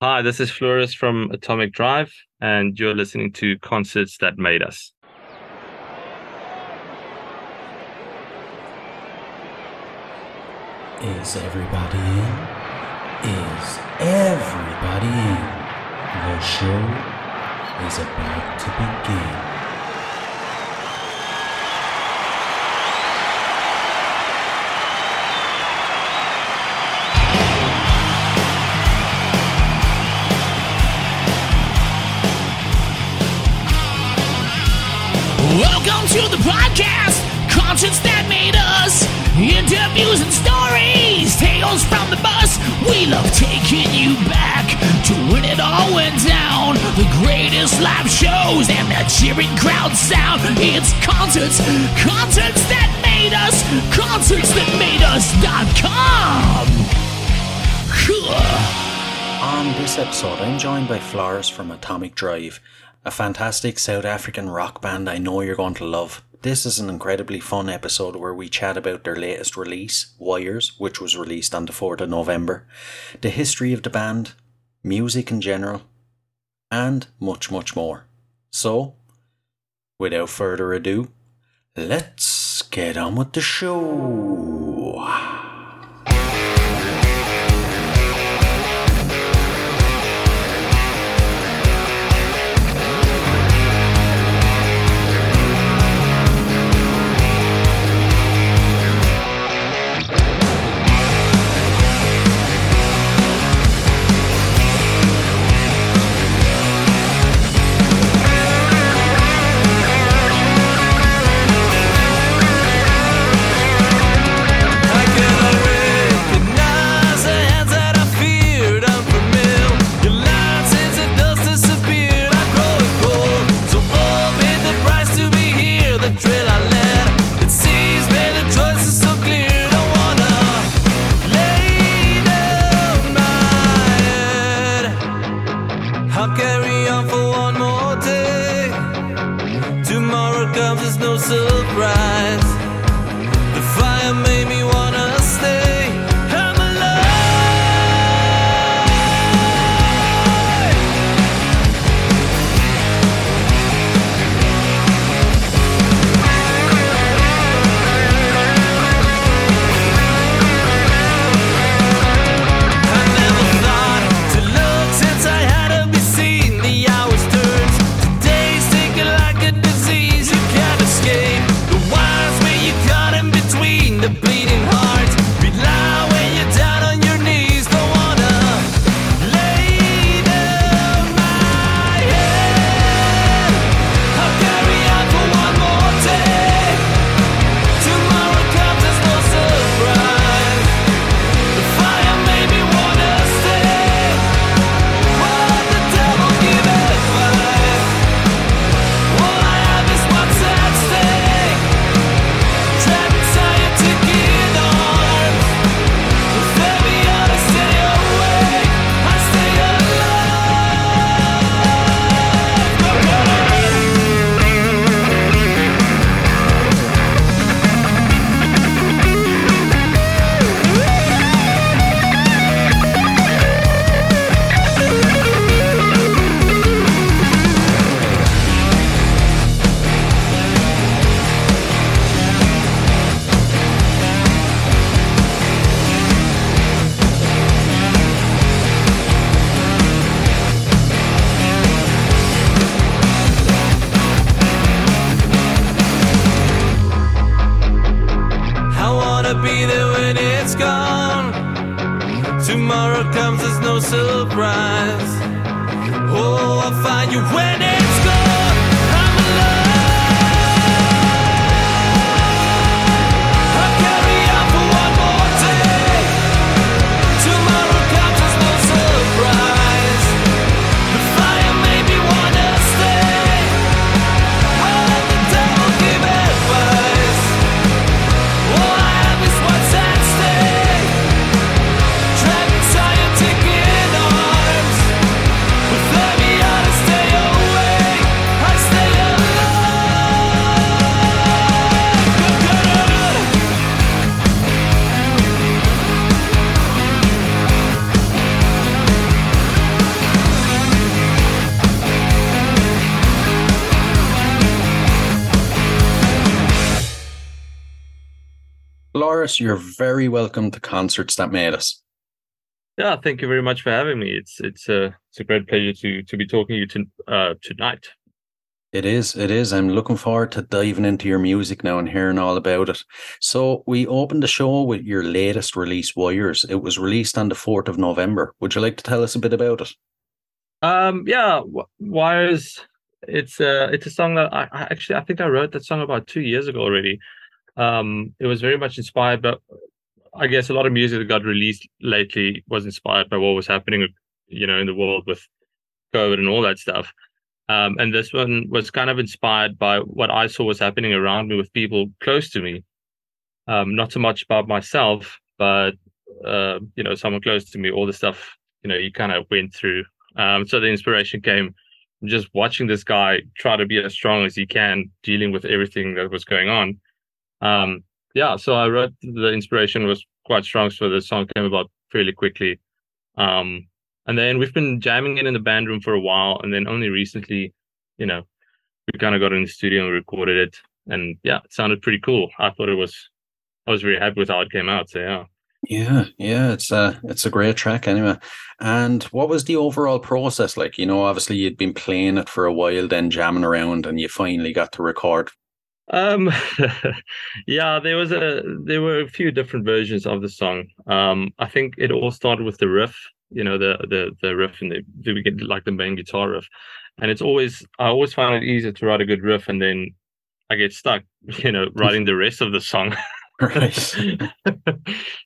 Hi, this is Floris from Atomic Drive, and you're listening to Concerts That Made Us. Is everybody in? Is everybody in? The show is about to begin. To the podcast, concerts that made us. Interviews and stories, tales from the bus. We love taking you back to when it all went down. The greatest live shows and the cheering crowd sound. It's concerts, concerts that made us, concerts that made us.com. On this episode, I'm joined by Floris from Atomic Drive, a fantastic South African rock band I know you're going to love. This is an incredibly fun episode where we chat about their latest release, Wires, which was released on the 4th of November, the history of the band, music in general, and much, much more. So, without further ado, let's get on with the show. Floris, you're very welcome to Concerts That Made Us. Yeah, thank you very much for having me. It's it's a it's a great pleasure to to be talking to you to, uh, tonight. It is, it is. I'm looking forward to diving into your music now and hearing all about it. So, we opened the show with your latest release, Wires. It was released on the 4th of November. Would you like to tell us a bit about it? Um, yeah, Wires. It's a it's a song that I, I actually I think I wrote that song about two years ago already. Um, it was very much inspired, but I guess a lot of music that got released lately was inspired by what was happening, you know, in the world with COVID and all that stuff. Um, and this one was kind of inspired by what I saw was happening around me with people close to me. Um, not so much about myself, but uh, you know, someone close to me. All the stuff you know you kind of went through. Um, so the inspiration came just watching this guy try to be as strong as he can, dealing with everything that was going on. Um, yeah, so I wrote the inspiration was quite strong, so the song came about fairly quickly. Um, and then we've been jamming it in the band room for a while, and then only recently, you know, we kind of got in the studio and recorded it, and yeah, it sounded pretty cool. I thought it was, I was very happy with how it came out. So yeah. Yeah, yeah, it's a it's a great track anyway. And what was the overall process like? You know, obviously you'd been playing it for a while, then jamming around, and you finally got to record. Um, yeah, there was a there were a few different versions of the song. Um, I think it all started with the riff you know the the the riff and the, we get like the main guitar riff. And it's always i always find it easier to write a good riff and then i get stuck you know writing the rest of the song. Right.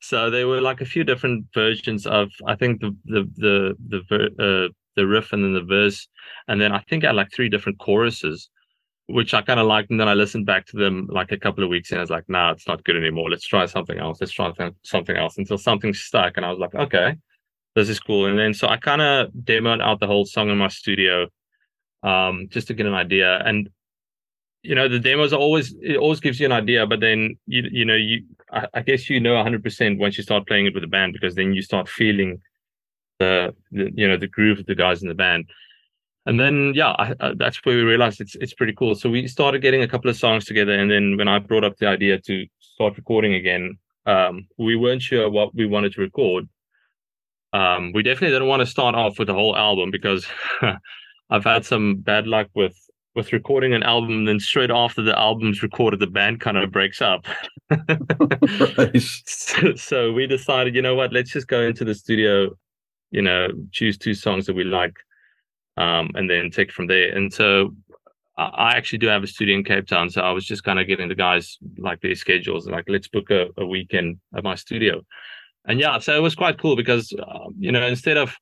So there were like a few different versions of i think the the the the uh, the riff and then the verse. And then i think i had like three different choruses which I kind of liked. And then I listened back to them like a couple of weeks and I was like, nah, it's not good anymore. Let's try something else. Let's try something else until something stuck. And I was like, okay, this is cool. And then so I kind of demoed out the whole song in my studio, um, just to get an idea. And you know, the demos always it always gives you an idea, but then you you know you I, I guess you know 100 percent once you start playing it with the band because then you start feeling the, the you know the groove of the guys in the band. And then yeah, I, I, that's where we realized it's it's pretty cool. So we started getting a couple of songs together, and then when I brought up the idea to start recording again, um, we weren't sure what we wanted to record um, we definitely didn't want to start off with the whole album because I've had some bad luck with with recording an album and then straight after the album's recorded the band kind of breaks up right. so, so, we decided you know what let's just go into the studio you know choose two songs that we like um, and then take from there and so I actually do have a studio in Cape Town, so I was just kind of getting the guys like their schedules, and like let's book a, a weekend at my studio and yeah, so it was quite cool because um, you know instead of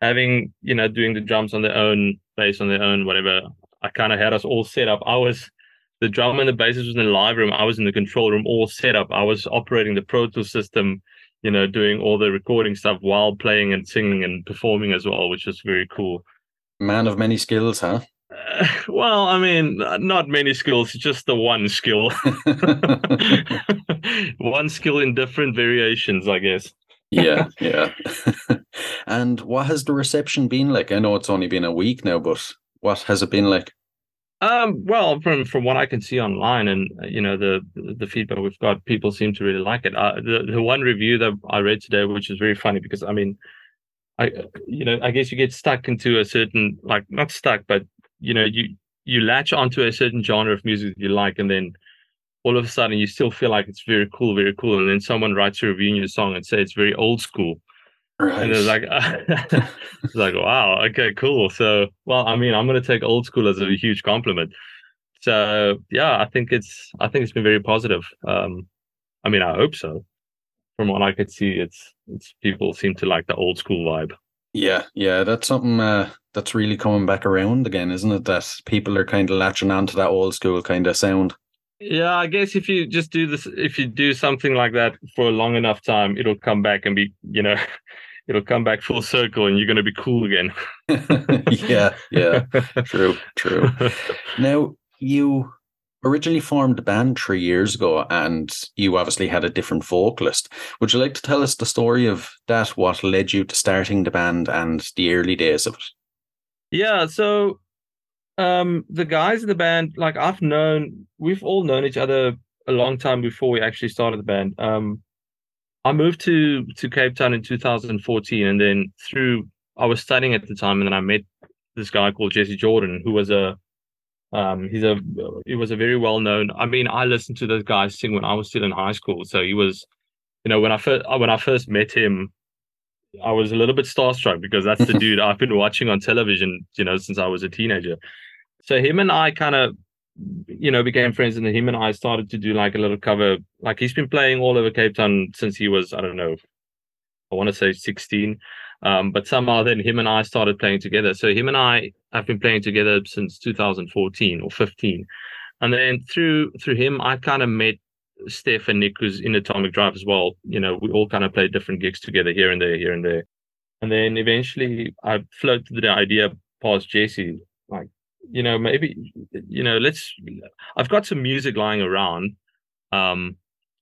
having you know doing the drums on their own, bass on their own, whatever, I kind of had us all set up. I was the drum and the bass was in the live room. I was in the control room, all set up. I was operating the Pro Tools system, you know, doing all the recording stuff while playing and singing and performing as well, which was very cool. Man of many skills, huh? Uh, well, I mean, not many skills, just the one skill. one skill in different variations, I guess. yeah, yeah. and what has the reception been like? I know it's only been a week now, but what has it been like? Um, well, from from what I can see online, and you know the the feedback we've got, people seem to really like it. Uh, the the one review that I read today, which is very funny, because I mean, I you know I guess you get stuck into a certain like not stuck, but you know you you latch onto a certain genre of music you like and then all of a sudden you still feel like it's very cool very cool and then someone writes a review in your song and say it's very old school. Right. and it's like it's like wow okay cool. So well i mean i'm going to take old school as a huge compliment. So yeah i think it's i think it's been very positive. Um i mean i hope so from what i could see it's it's people seem to like the old school vibe yeah, yeah, that's something uh, that's really coming back around again, isn't it? That people are kind of latching on to that old school kind of sound. Yeah, I guess if you just do this, if you do something like that for a long enough time, it'll come back and be, you know, it'll come back full circle and you're going to be cool again. yeah, yeah, true, true. Now, you originally formed the band three years ago and you obviously had a different vocalist. Would you like to tell us the story of that, what led you to starting the band and the early days of it? Yeah, so um the guys in the band, like I've known we've all known each other a long time before we actually started the band. Um, I moved to to Cape Town in 2014, and then through I was studying at the time, and then I met this guy called Jesse Jordan, who was a um, he's a he was a very well known. I mean, I listened to those guys sing when I was still in high school, so he was, you know, when I first when I first met him, I was a little bit starstruck because that's the dude I've been watching on television, you know, since I was a teenager. So him and I kind of, you know, became friends, and then him and I started to do like a little cover. Like he's been playing all over Cape Town since he was, I don't know, I want to say 16. Um, but somehow then him and I started playing together. So him and I have been playing together since 2014 or 15. And then through through him, I kind of met Steph and Nick, who's in Atomic Drive as well. You know, we all kind of played different gigs together here and there, here and there. And then eventually I floated the idea past Jesse, like, you know, maybe, you know, let's, I've got some music lying around. Um,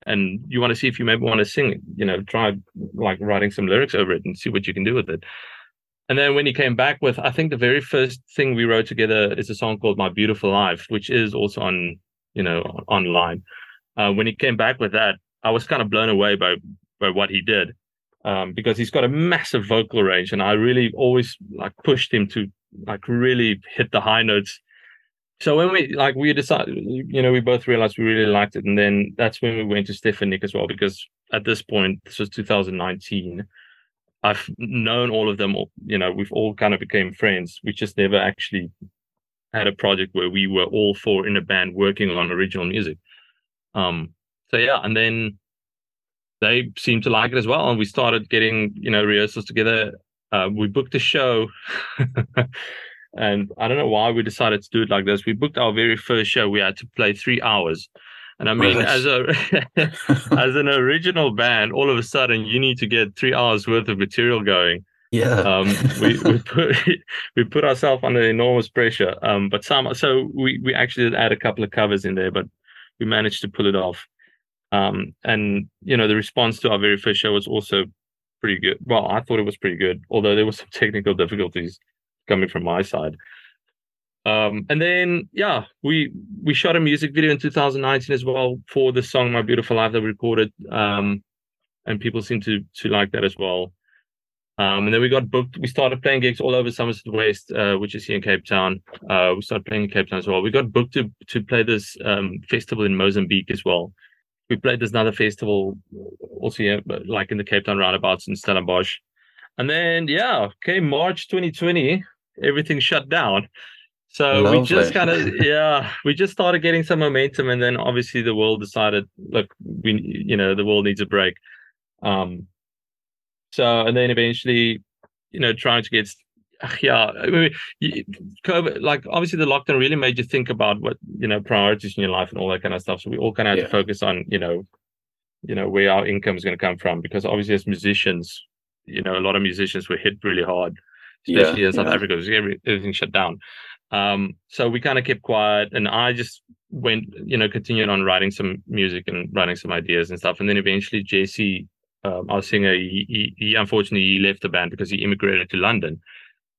and you want to see if you maybe want to sing it, you know, try like writing some lyrics over it and see what you can do with it. And then when he came back with, I think the very first thing we wrote together is a song called My Beautiful Life, which is also on, you know, online. Uh, when he came back with that, I was kind of blown away by by what he did. Um, because he's got a massive vocal range and I really always like pushed him to like really hit the high notes so when we like we decided you know we both realized we really liked it and then that's when we went to Nick as well because at this point this was 2019 I've known all of them you know we've all kind of became friends. We just never actually had a project where we were all four in a band working on original music. Um so yeah and then they seemed to like it as well and we started getting you know rehearsals together. Uh, we booked a show And I don't know why we decided to do it like this. We booked our very first show. We had to play three hours. And I mean, as a as an original band, all of a sudden you need to get three hours worth of material going. Yeah. um, we, we put we put ourselves under enormous pressure. Um, but some so we we actually did add a couple of covers in there, but we managed to pull it off. Um, and you know, the response to our very first show was also pretty good. Well, I thought it was pretty good, although there were some technical difficulties coming from my side. Um, and then yeah, we we shot a music video in 2019 as well for the song "My Beautiful Life" that we recorded, um, and people seem to to like that as well. Um, and then we got booked. We started playing gigs all over Somerset West, uh, which is here in Cape Town. Uh, we started playing in Cape Town as well. We got booked to to play this um, festival in Mozambique as well. We played this another festival also here, like in the Cape Town roundabouts in Stellenbosch. And then yeah, came March 2020 everything shut down. So Lovely. we just kind of yeah, we just started getting some momentum, and then obviously the world decided, look, we you know the world needs a break. Um, so and then eventually, you know, trying to get yeah, I mean, COVID, like obviously the lockdown really made you think about what you know priorities in your life and all that kind of stuff. So we all kind of had yeah. to focus on you know, you know where our income is going to come from because obviously as musicians, you know, a lot of musicians were hit really hard especially yeah, in South yeah. Africa, because everything shut down. Um, so we kind of kept quiet, and I just went, you know, continued on writing some music and writing some ideas and stuff. And then eventually, JC, um, our singer, he, he, he, unfortunately he left the band because he immigrated to London.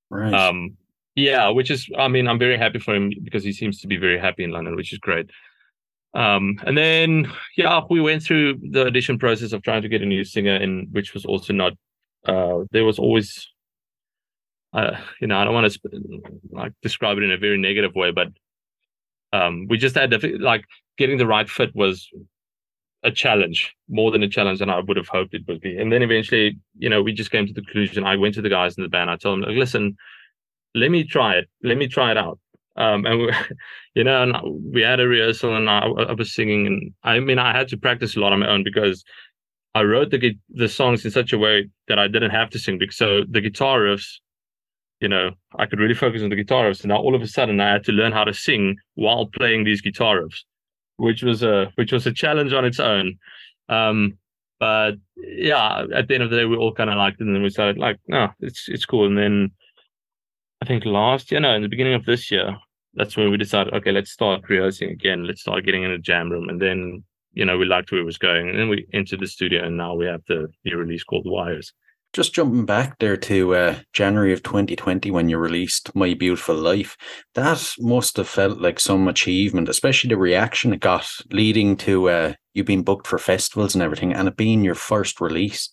Right. Um, yeah, which is, I mean, I'm very happy for him because he seems to be very happy in London, which is great. Um, and then, yeah, we went through the audition process of trying to get a new singer, and which was also not. Uh, there was always uh, you know, I don't want to like describe it in a very negative way, but um, we just had to, like getting the right fit was a challenge more than a challenge than I would have hoped it would be. And then eventually, you know, we just came to the conclusion. I went to the guys in the band. I told them, like, listen, let me try it. Let me try it out. Um, and we, you know, and we had a rehearsal, and I, I was singing, and I mean, I had to practice a lot on my own because I wrote the the songs in such a way that I didn't have to sing. Because so the guitar riffs you know, I could really focus on the guitar riffs. And now all of a sudden I had to learn how to sing while playing these guitar riffs, which was a which was a challenge on its own. Um, but yeah, at the end of the day, we all kind of liked it, and then we started like, no, it's it's cool. And then I think last year, no, in the beginning of this year, that's when we decided, okay, let's start rehearsing again. Let's start getting in a jam room, and then you know we liked where it was going, and then we entered the studio, and now we have the new release called Wires. Just jumping back there to uh, January of 2020 when you released My Beautiful Life, that must have felt like some achievement, especially the reaction it got leading to uh, you being booked for festivals and everything, and it being your first release.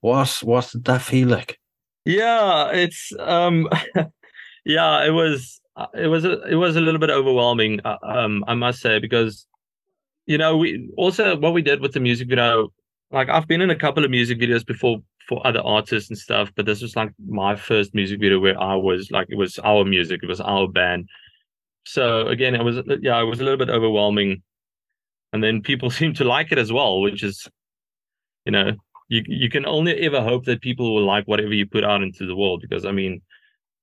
What what did that feel like? Yeah, it's um, yeah, it was uh, it was a, it was a little bit overwhelming, uh, um, I must say, because you know we also what we did with the music video. Like I've been in a couple of music videos before for other artists and stuff, but this was like my first music video where I was like it was our music, it was our band. So again, it was yeah, it was a little bit overwhelming, and then people seem to like it as well, which is, you know, you you can only ever hope that people will like whatever you put out into the world because I mean,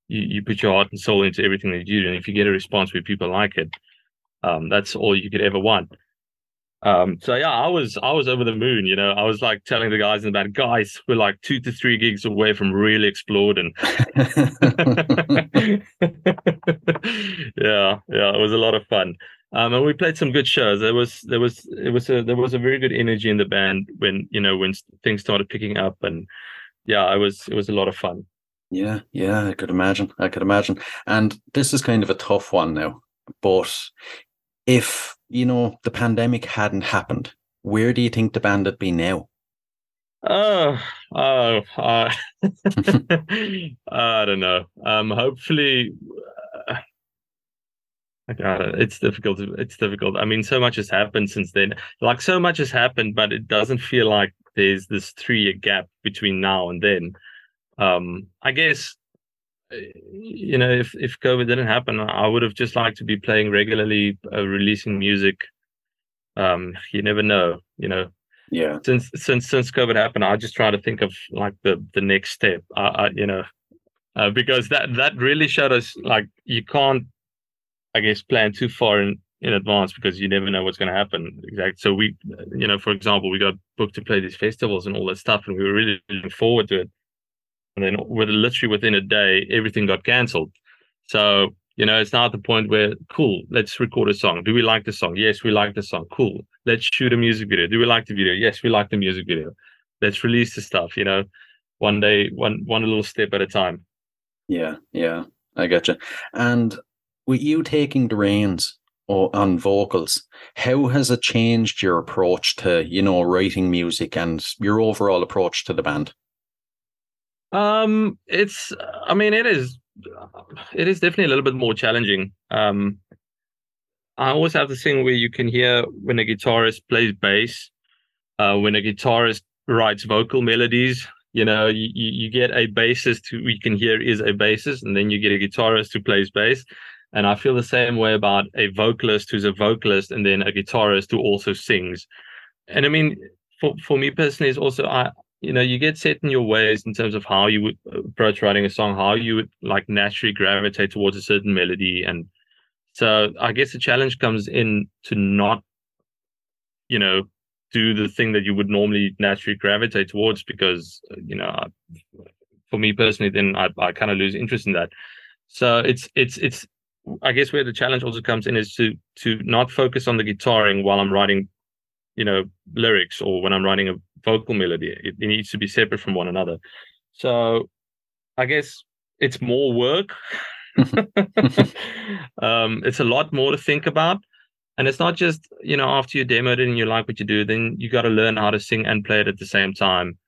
you you put your heart and soul into everything that you do, and if you get a response where people like it, um, that's all you could ever want. Um, so yeah, I was I was over the moon. You know, I was like telling the guys in the band, guys, we're like two to three gigs away from really exploding. yeah, yeah, it was a lot of fun. Um, and we played some good shows. There was there was it was a there was a very good energy in the band when you know when things started picking up, and yeah, it was it was a lot of fun. Yeah, yeah, I could imagine. I could imagine. And this is kind of a tough one now, but if you know the pandemic hadn't happened, where do you think the band would be now? Oh, oh, uh, I don't know. Um, hopefully, uh, I got it. It's difficult. It's difficult. I mean, so much has happened since then. Like, so much has happened, but it doesn't feel like there's this three-year gap between now and then. Um, I guess, you know, if if COVID didn't happen, I would have just liked to be playing regularly, uh, releasing music. Um, you never know, you know Yeah, since since since COVID happened, I just try to think of like the the next step. Uh, I, you know, uh, because that that really showed us like you can't, I guess, plan too far in in advance because you never know what's going to happen. Exactly. So we, you know, for example, we got booked to play these festivals and all that stuff, and we were really looking forward to it. And then, with literally within a day, everything got cancelled. So you know, it's now at the point where, cool, let's record a song. Do we like the song? Yes, we like the song. Cool. Let's shoot a music video. Do we like the video? Yes, we like the music video. Let's release the stuff, you know, one day, one one little step at a time. yeah, yeah. I you. And with you taking the reins o- on vocals, how has it changed your approach to you know writing music and your overall approach to the band? Um, it's, I mean, it is, it is definitely a little bit more challenging. Um, I always have this thing where you can hear when a guitarist plays bass, uh, when a guitarist writes vocal melodies. You know, you, you you get a bassist who we can hear is a bassist, and then you get a guitarist who plays bass. And I feel the same way about a vocalist who's a vocalist, and then a guitarist who also sings. And I mean, for for me personally, it's also I you know you get set in your ways in terms of how you would approach writing a song, how you would like naturally gravitate towards a certain melody, and so I guess the challenge comes in to not, you know, do the thing that you would normally naturally gravitate towards because uh, you know, I, for me personally, then I I kind of lose interest in that. So it's it's it's I guess where the challenge also comes in is to to not focus on the guitaring while I'm writing, you know, lyrics or when I'm writing a vocal melody. It, it needs to be separate from one another. So I guess it's more work. um, it's a lot more to think about. And it's not just, you know, after you demoed it and you like what you do, then you got to learn how to sing and play it at the same time.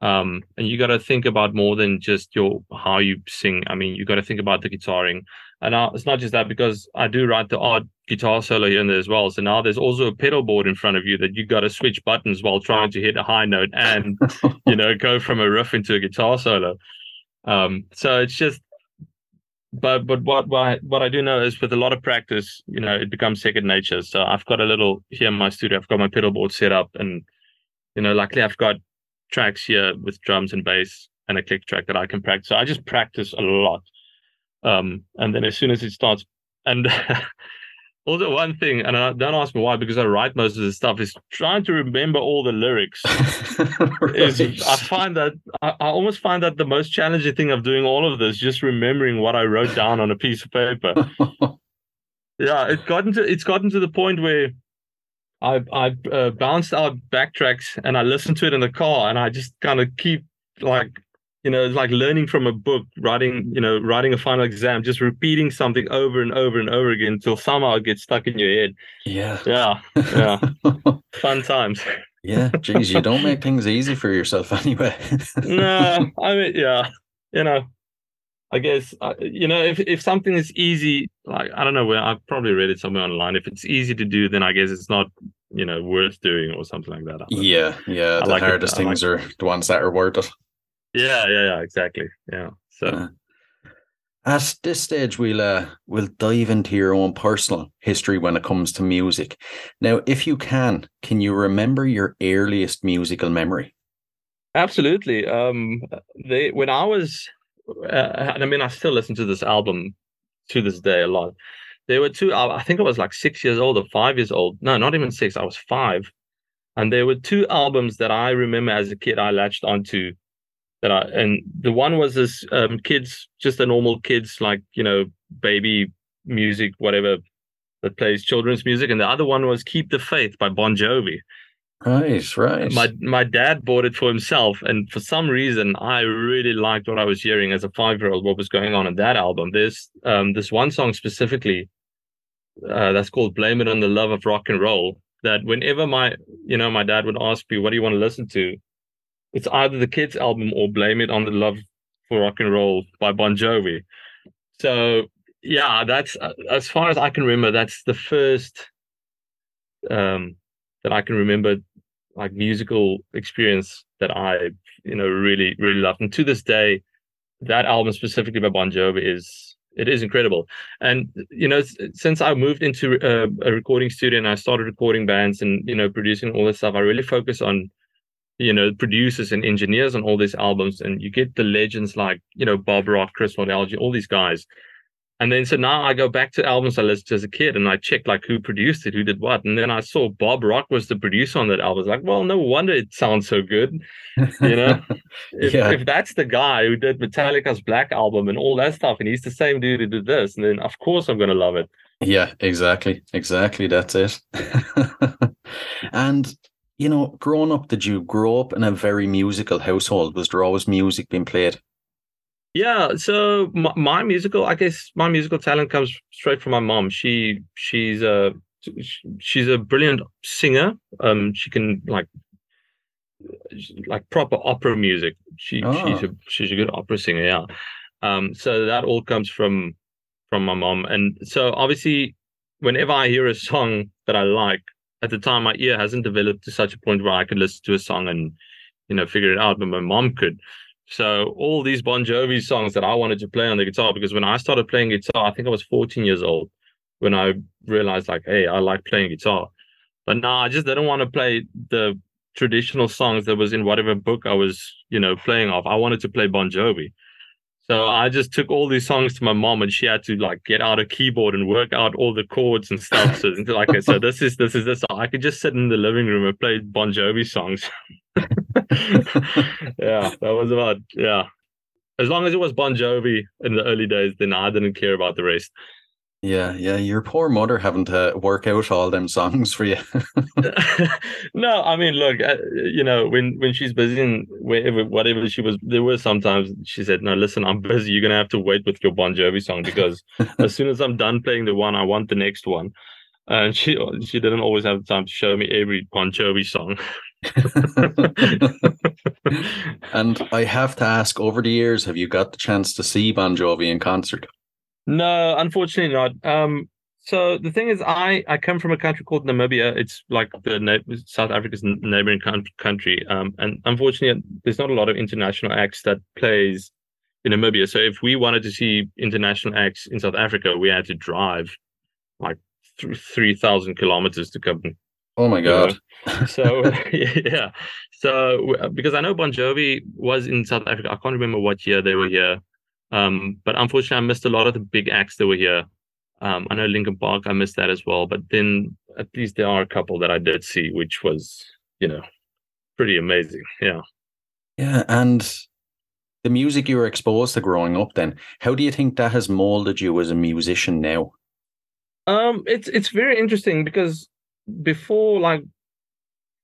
Um, and you got to think about more than just your how you sing. I mean, you got to think about the guitaring. And now it's not just that because I do write the odd guitar solo here and there as well. So now there's also a pedal board in front of you that you've got to switch buttons while trying to hit a high note and you know go from a riff into a guitar solo. Um, so it's just but but what what I, what I do know is with a lot of practice, you know, it becomes second nature. So I've got a little here in my studio. I've got my pedal board set up, and you know, luckily I've got tracks here with drums and bass and a click track that I can practice. So I just practice a lot, um, and then as soon as it starts, and also one thing, and I, don't ask me why because I write most of the stuff is trying to remember all the lyrics is I find that I, I almost find that the most challenging thing of doing all of this just remembering what I wrote down on a piece of paper. yeah, it gotten to it's gotten to the point where I I uh, bounced out backtracks and I listen to it in the car and I just kind of keep like you know, it's like learning from a book, writing, you know, writing a final exam, just repeating something over and over and over again until somehow it gets stuck in your head. Yeah. Yeah, yeah, fun times. yeah. Geez, you don't make things easy for yourself anyway. no, I mean, yeah, you know, I guess uh, you know if if something is easy, like I don't know where I've probably read it somewhere online. If it's easy to do, then I guess it's not you know worth doing or something like that. Yeah. Yeah. I The like it, hardest I like things are the ones that are worth it. Yeah, yeah, yeah, exactly. Yeah. So Yeah. At this stage, we'll uh, we'll dive into your own personal history when it comes to music. Now, if you can, can you remember your earliest musical memory? Absolutely. Um, they when I was, uh, I mean, I still listen to this album to this day a lot. There were two. I I think I was like six years old or five years old. No, not even six. I was five, and there were two albums that I remember as a kid. I latched onto. That I and the one was this um, kids, just a normal kids like you know baby music, whatever that plays children's music, and the other one was "Keep the Faith" by Bon Jovi. Nice, right. my my dad bought it for himself and for some reason i really liked what i was hearing as a five year old what was going on in that album. There's um this one song specifically uh, that's called blame it on the love of rock and roll that whenever my you know my dad would ask me what do you want to listen to it's either the kids album or blame it on the love for rock and roll by bon jovi so yeah that's uh, as far as i can remember that's the first um that i can remember like musical experience that I, you know, really, really loved. And to this day, that album specifically by Bon Jovi is it is incredible. And you know, since I moved into uh, a recording studio and I started recording bands and you know producing all this stuff, I really focus on you know producers and engineers on all these albums, and you get the legends like you know Bob Rock, Chris Alge, all these guys. And then so now I go back to albums I listened to as a kid and I check like who produced it, who did what. And then I saw Bob Rock was the producer on that album. I was like, well, no wonder it sounds so good. You know, if, Yeah. if that's the guy who did Metallica's Black album and all that stuff, and he's the same dude who did this, and then of course I'm gonna love it. Yeah, exactly. Exactly. That's it. and, you know, growing up, did you grow up in a very musical household? Was there always music being played? Yeah, so my, my musical, I guess my musical talent comes straight from my mom. She she's a she's a brilliant singer. Um, she can like like proper opera music. She she's Oh. a she's a good opera singer. Yeah. Um, so that all comes from from my mom, and so obviously, whenever I hear a song that I like, at the time my ear hasn't developed to such a point where I could listen to a song and you know figure it out, but my mom could. So all these Bon Jovi songs that I wanted to play on the guitar, because when I started playing guitar, I think I was 14 years old when I realized like, hey, I like playing guitar. But now I just didn't want to play the traditional songs that was in whatever book I was, you know, playing off. I wanted to play Bon Jovi. So I just took all these songs to my mom and she had to like get out a keyboard and work out all the chords and stuff. So like said, this is this is this. I could just sit in the living room and play Bon Jovi songs. yeah, that was about yeah. As long as it was Bon Jovi in the early days, then I didn't care about the rest. Yeah, yeah. Your poor mother having to work out all them songs for you. no, I mean, look, uh, you know, when when she's busy and whatever, whatever she was, there were sometimes she said, "No, listen, I'm busy. You're gonna have to wait with your Bon Jovi song because as soon as I'm done playing the one, I want the next one." And she she didn't always have the time to show me every Bon Jovi song. and I have to ask, over the years, have you got the chance to see Bon Jovi in concert? No, unfortunately not. Um, so the thing is, I I come from a country called Namibia. It's like the South Africa's neighboring country. Um, and unfortunately, there's not a lot of international acts that plays in Namibia. So if we wanted to see international acts in South Africa, we had to drive like th- three thousand kilometers to come Oh my god. so yeah so because i know bon jovi was in south africa i can't remember what year they were here um but unfortunately i missed a lot of the big acts that were here. Um i know Linkin Park i missed that as well but then at least there are a couple that i did see which was you know pretty amazing. Yeah. Yeah, and the music you were exposed to growing up then, how do you think that has molded you as a musician now? Um, it's it's very interesting because before like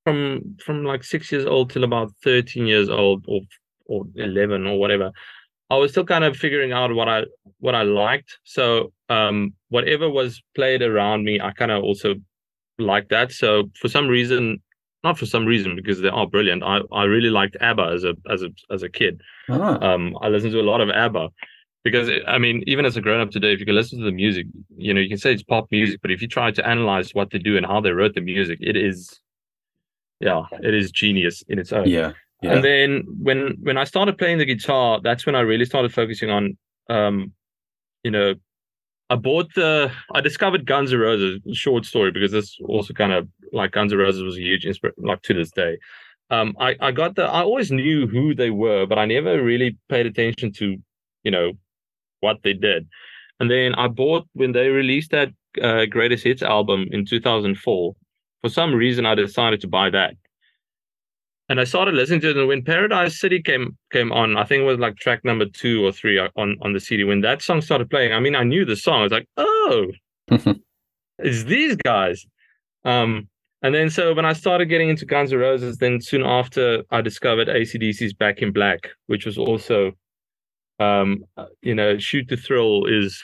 from from like six years old till about thirteen years old or or 11 or whatever, I was still kind of figuring out what I what I liked. So um, whatever was played around me, I kind of also liked that. So for some reason, not for some reason because they are brilliant. I, I really liked ABBA as a as a as a kid. Ah, Um, I listened to a lot of ABBA because I mean, even as a grown up today, if you can listen to the music, you know, you can say it's pop music, but if you try to analyze what they do and how they wrote the music, it is, yeah, it is genius in its own. yeah, yeah. And then when when I started playing the guitar, that's when I really started focusing on, um, you know, I bought the I discovered Guns N' Roses. Short story because this also kind of like Guns N' Roses was a huge inspiration, like to this day. Um, I I got the I always knew who they were, but I never really paid attention to, you know, what they did. And then I bought when they released that uh, Greatest Hits album in 2004. For some reason, I decided to buy that and I started listening to it. And when Paradise City came came on, I think it was like track number two or three on on the CD. When that song started playing, I mean, I knew the song. I was like, oh, it's these guys. Um, and then so when I started getting into Guns N' Roses, then soon after I discovered AC/DC's Back in Black, which was also, um, uh, you know, Shoot to Thrill is,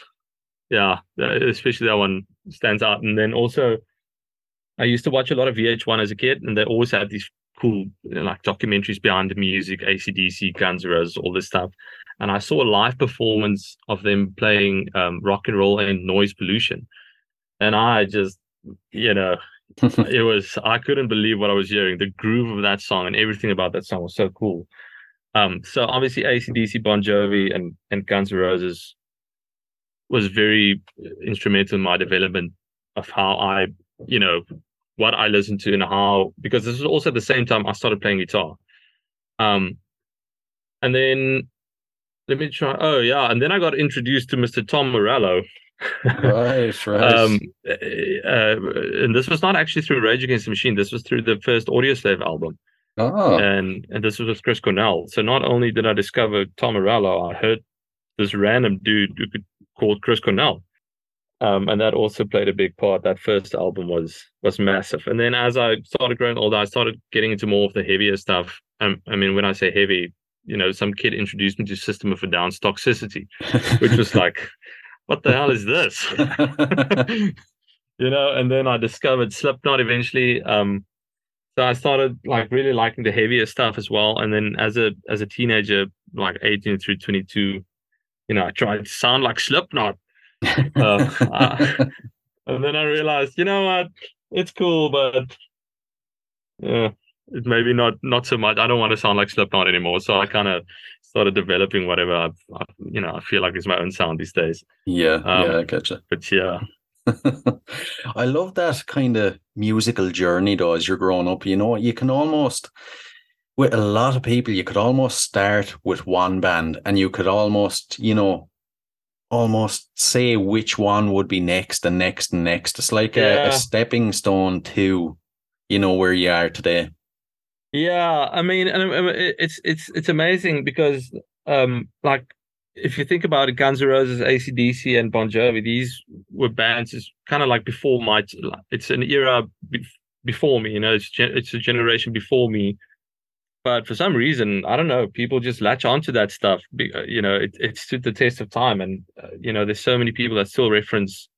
yeah, especially that one stands out. And then also, I used to watch a lot of VH1 as a kid, and they always had these cool like documentaries behind the music, AC/DC, Guns N' Roses, all this stuff. And I saw a live performance of them playing um, Rock and Roll Ain't Noise Pollution. And I just, you know, it was, I couldn't believe what I was hearing. The groove of that song and everything about that song was so cool. Um, so obviously AC/DC, Bon Jovi, and, and Guns N' Roses was very instrumental in my development of how I, you know, what I listened to and how because this was also the same time I started playing guitar. Um and then let me try oh yeah, and then I got introduced to Mr. Tom Morello. right, right. um uh, and this was not actually through Rage Against the Machine, this was through the first Audioslave album. oh, And and this was with Chris Cornell. So not only did I discover Tom Morello, I heard this random dude who could called Chris Cornell. Um, and that also played a big part. That first album was was massive. And then as I started growing older, I started getting into more of the heavier stuff. Um, I mean, when I say heavy, you know, some kid introduced me to System of a Down's Toxicity, which was like, what the hell is this? you know, and then I discovered Slipknot eventually. Um, so I started like really liking the heavier stuff as well. And then as a as a teenager, like 18 through 22, you know, I tried to sound like Slipknot. Uh, uh, and then I realized, you know what, it's cool, but yeah, it maybe not not so much. I don't want to sound like Slipknot anymore. So I kind of started developing whatever I've, I, you know, I feel like is my own sound these days. yeah, um, yeah, I getcha. But yeah, I love that kind of musical journey though as you're growing up. You know, you can almost with a lot of people, you could almost start with one band and you could almost, you know, almost say which one would be next and next and next. It's like a, Yeah. a stepping stone to, you know, where you are today. Yeah, I mean, and um, it's it's it's amazing because, um, like, if you think about it, Guns N' Roses, AC/DC, and Bon Jovi, these were bands is kind of like before my. It's an era be- before me, you know. It's it's a generation before me, but for some reason, I don't know. People just latch onto that stuff. uh, You know, it, it stood the test of time, and uh, you know, there's so many people that still reference.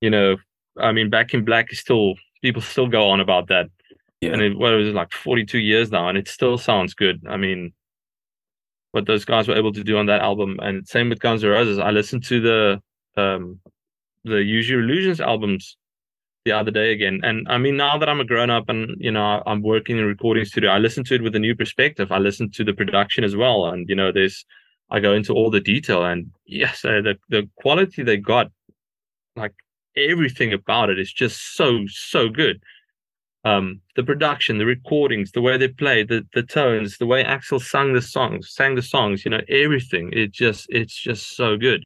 You know, I mean, Back in Black is still people still go on about that Yeah. and it, what was like 42 years now and it still sounds good i mean what those guys were able to do on that album and same with guns N' roses i listened to the um the use your illusions albums the other day again. And i mean now that i'm a grown up and you know i'm working in a recording studio i listen to it with a new perspective. I listen to the production as well. And you know there's i go into all the detail and yes the the quality they got like everything about it is just so so good. Um the production the recordings the way they play the the tones the way Axl sang the songs sang the songs you know everything. It just it's just so good.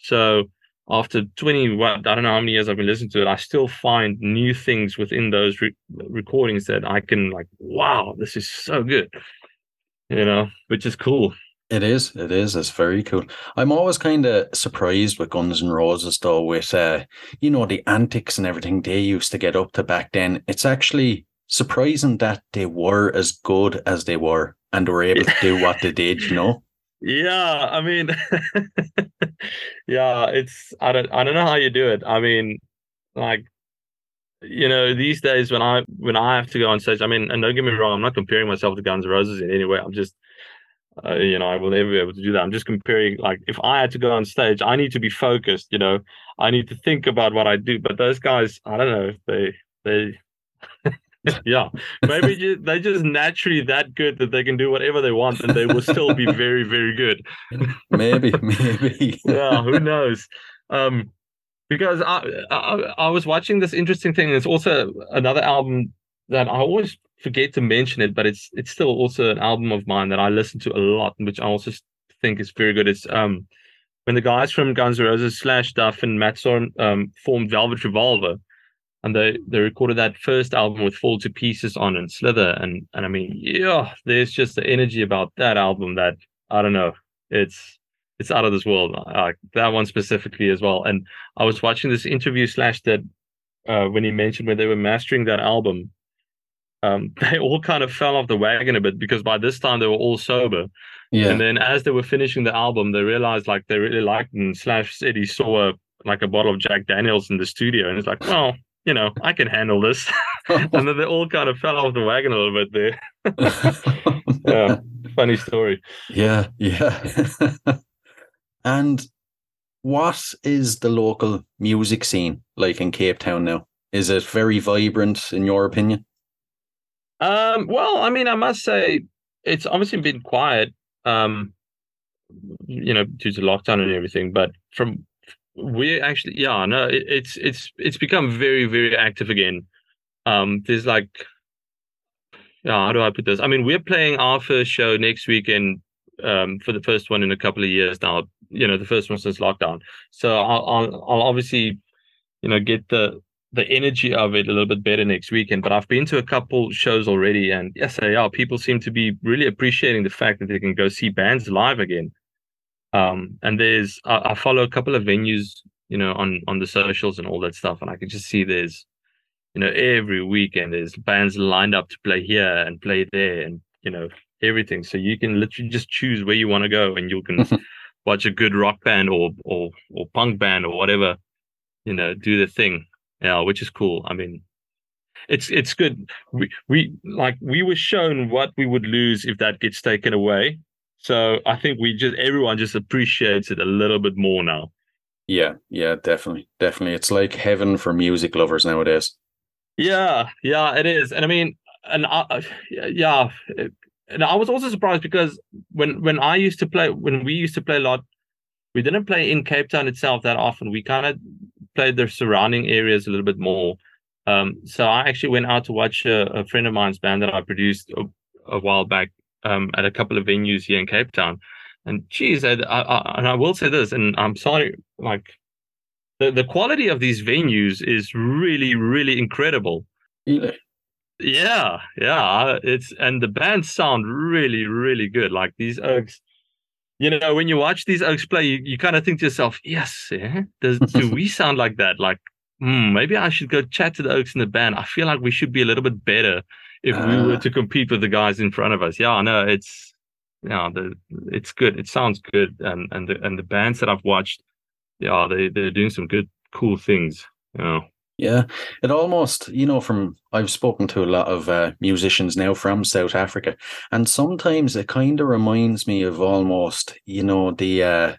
So after 20 what i don't know how many years i've been listening to it i still find new things within those re- recordings that i can like wow this is so good you know which is cool It is. It is. It's very cool. I'm always kind of surprised with Guns N' Roses, though, with uh, you know, the antics and everything they used to get up to back then. It's actually surprising that they were as good as they were and were able to do what they did, you know? Yeah, I mean, yeah, it's I don't I don't know how you do it. I mean, like, you know, these days when I when I have to go on stage, I mean, and don't get me wrong, I'm not comparing myself to Guns N' Roses in any way. I'm just, uh, you know, I will never be able to do that. I'm just comparing. Like, if I had to go on stage, I need to be focused. You know, I need to think about what I do. But those guys, I don't know, they they. yeah, maybe they're just naturally that good that they can do whatever they want and they will still be very, very good. Maybe, maybe. yeah, who knows? Um, because I, I I was watching this interesting thing. It's also another album that I always forget to mention it, but it's it's still also an album of mine that I listen to a lot, which I also think is very good. It's um when the guys from Guns N' Roses, Slash Duff, and Matt um formed Velvet Revolver, and they they recorded that first album with Fall to Pieces on and Slither, and and I mean, yeah, there's just the energy about that album that I don't know, it's it's out of this world. Uh, that one specifically as well. And I was watching this interview slash that uh, when he mentioned when they were mastering that album, um, they all kind of fell off the wagon a bit because by this time they were all sober. Yeah. And then as they were finishing the album, they realized like they really liked. And Slash said he saw a, like a bottle of Jack Daniels in the studio, and it's like, well, you know, I can handle this. and then they all kind of fell off the wagon a little bit there. Yeah, funny story. yeah, yeah. and what is the local music scene like in Cape Town now? Is it very vibrant in your opinion? Um, well, I mean, I must say it's obviously been quiet, um, you know, due to lockdown and everything. But from we actually, yeah, no, it, it's it's it's become very very active again. Um, there's like, yeah, how do I put this? I mean, we're playing our first show next weekend. Um, for the first one in a couple of years now. You know, the first one since lockdown. So I'll I'll, I'll obviously, you know, get the the energy of it a little bit better next weekend. But I've been to a couple shows already, and yes, they are. People seem to be really appreciating the fact that they can go see bands live again. Um, and there's I, I follow a couple of venues, you know, on on the socials and all that stuff, and I can just see there's, you know, every weekend there's bands lined up to play here and play there, and you know everything. So you can literally just choose where you want to go, and you can watch a good rock band or or or punk band or whatever, you know, do the thing yeah, which is cool. I mean, it's it's good. We we like we were shown what we would lose if that gets taken away. So I think we just everyone just appreciates it a little bit more now. Yeah, yeah, definitely. Definitely. It's like heaven for music lovers nowadays. Yeah, yeah, it is. And I mean, and I, yeah, and I was also surprised because when when I used to play, when we used to play a lot, we didn't play in Cape Town itself that often. We kind of played the surrounding areas a little bit more. Um, so I actually went out to watch a, a friend of mine's band that I produced a, a while back um, at a couple of venues here in Cape Town. And geez, I, I, and I will say this, and I'm sorry, like the, the quality of these venues is really, really incredible. Really? Yeah, yeah. It's and the bands sound really, really good. Like these Oaks, you know, when you watch these Oaks play, you, you kind of think to yourself, yes, yeah, does do we sound like that? Like, hmm, maybe I should go chat to the Oaks in the band. I feel like we should be a little bit better if we were Ah. to compete with the guys in front of us. Yeah, I know it's yeah, the it's good. It sounds good, and and the and the bands that I've watched, yeah, they they're doing some good, cool things. You know. Yeah, it almost, you know, from I've spoken to a lot of uh, musicians now from South Africa, and sometimes it kind of reminds me of almost, you know, the uh,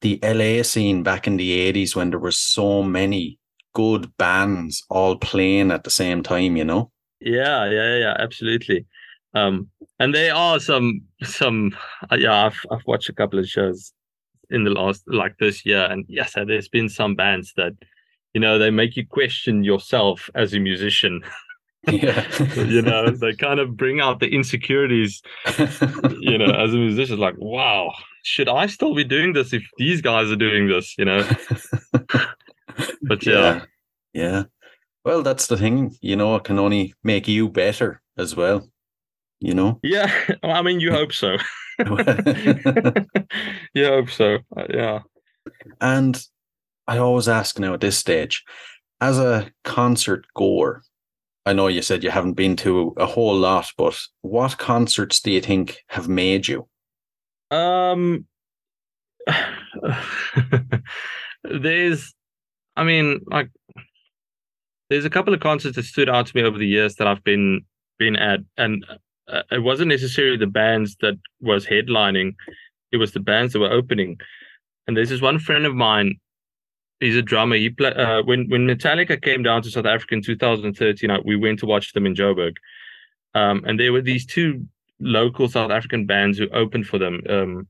the LA scene back in the eighties when there were so many good bands all playing at the same time. You know. Yeah, yeah, yeah, absolutely. Um, and there are some some uh, yeah, I've I've watched a couple of shows in the last like this year, and yes, there's been some bands that you know they make you question yourself as a musician. Yeah. you know, they kind of bring out the insecurities. You know, as a musician, like wow, should I still be doing this if these guys are doing this? You know, but yeah, yeah. Yeah. Well, that's the thing. You know, it can only make you better as well. You know. yeah. I mean, you hope so. you hope so. Uh, yeah. And I always ask now at this stage, as a concert goer, I know you said you haven't been to a whole lot, but what concerts do you think have made you? Um, there's, I mean, like, there's a couple of concerts that stood out to me over the years that I've been been at, and uh, it wasn't necessarily the bands that was headlining; it was the bands that were opening. And there's this one friend of mine. He's a drummer. He play, uh, when when Metallica came down to South Africa in 2013. uh, We went to watch them in Joburg, um, and there were these two local South African bands who opened for them. Um,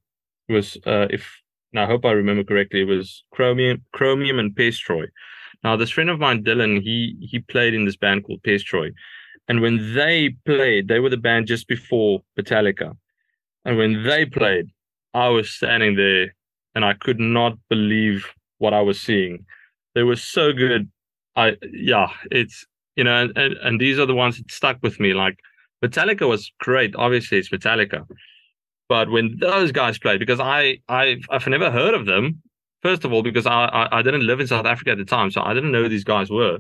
was uh, if I hope I remember correctly, it was Chromium, Chromium and Pestroy. Now this friend of mine, Dylan, he he played in this band called Pestroy, and when they played, they were the band just before Metallica, and when they played, I was standing there and I could not believe what I was seeing. They were so good. I yeah, it's you know, and, and, these are the ones that stuck with me. Like Metallica was great. Obviously, it's Metallica. But when those guys played, because I I've, I've never heard of them. First of all, because I, I I didn't live in South Africa at the time, so I didn't know who these guys were.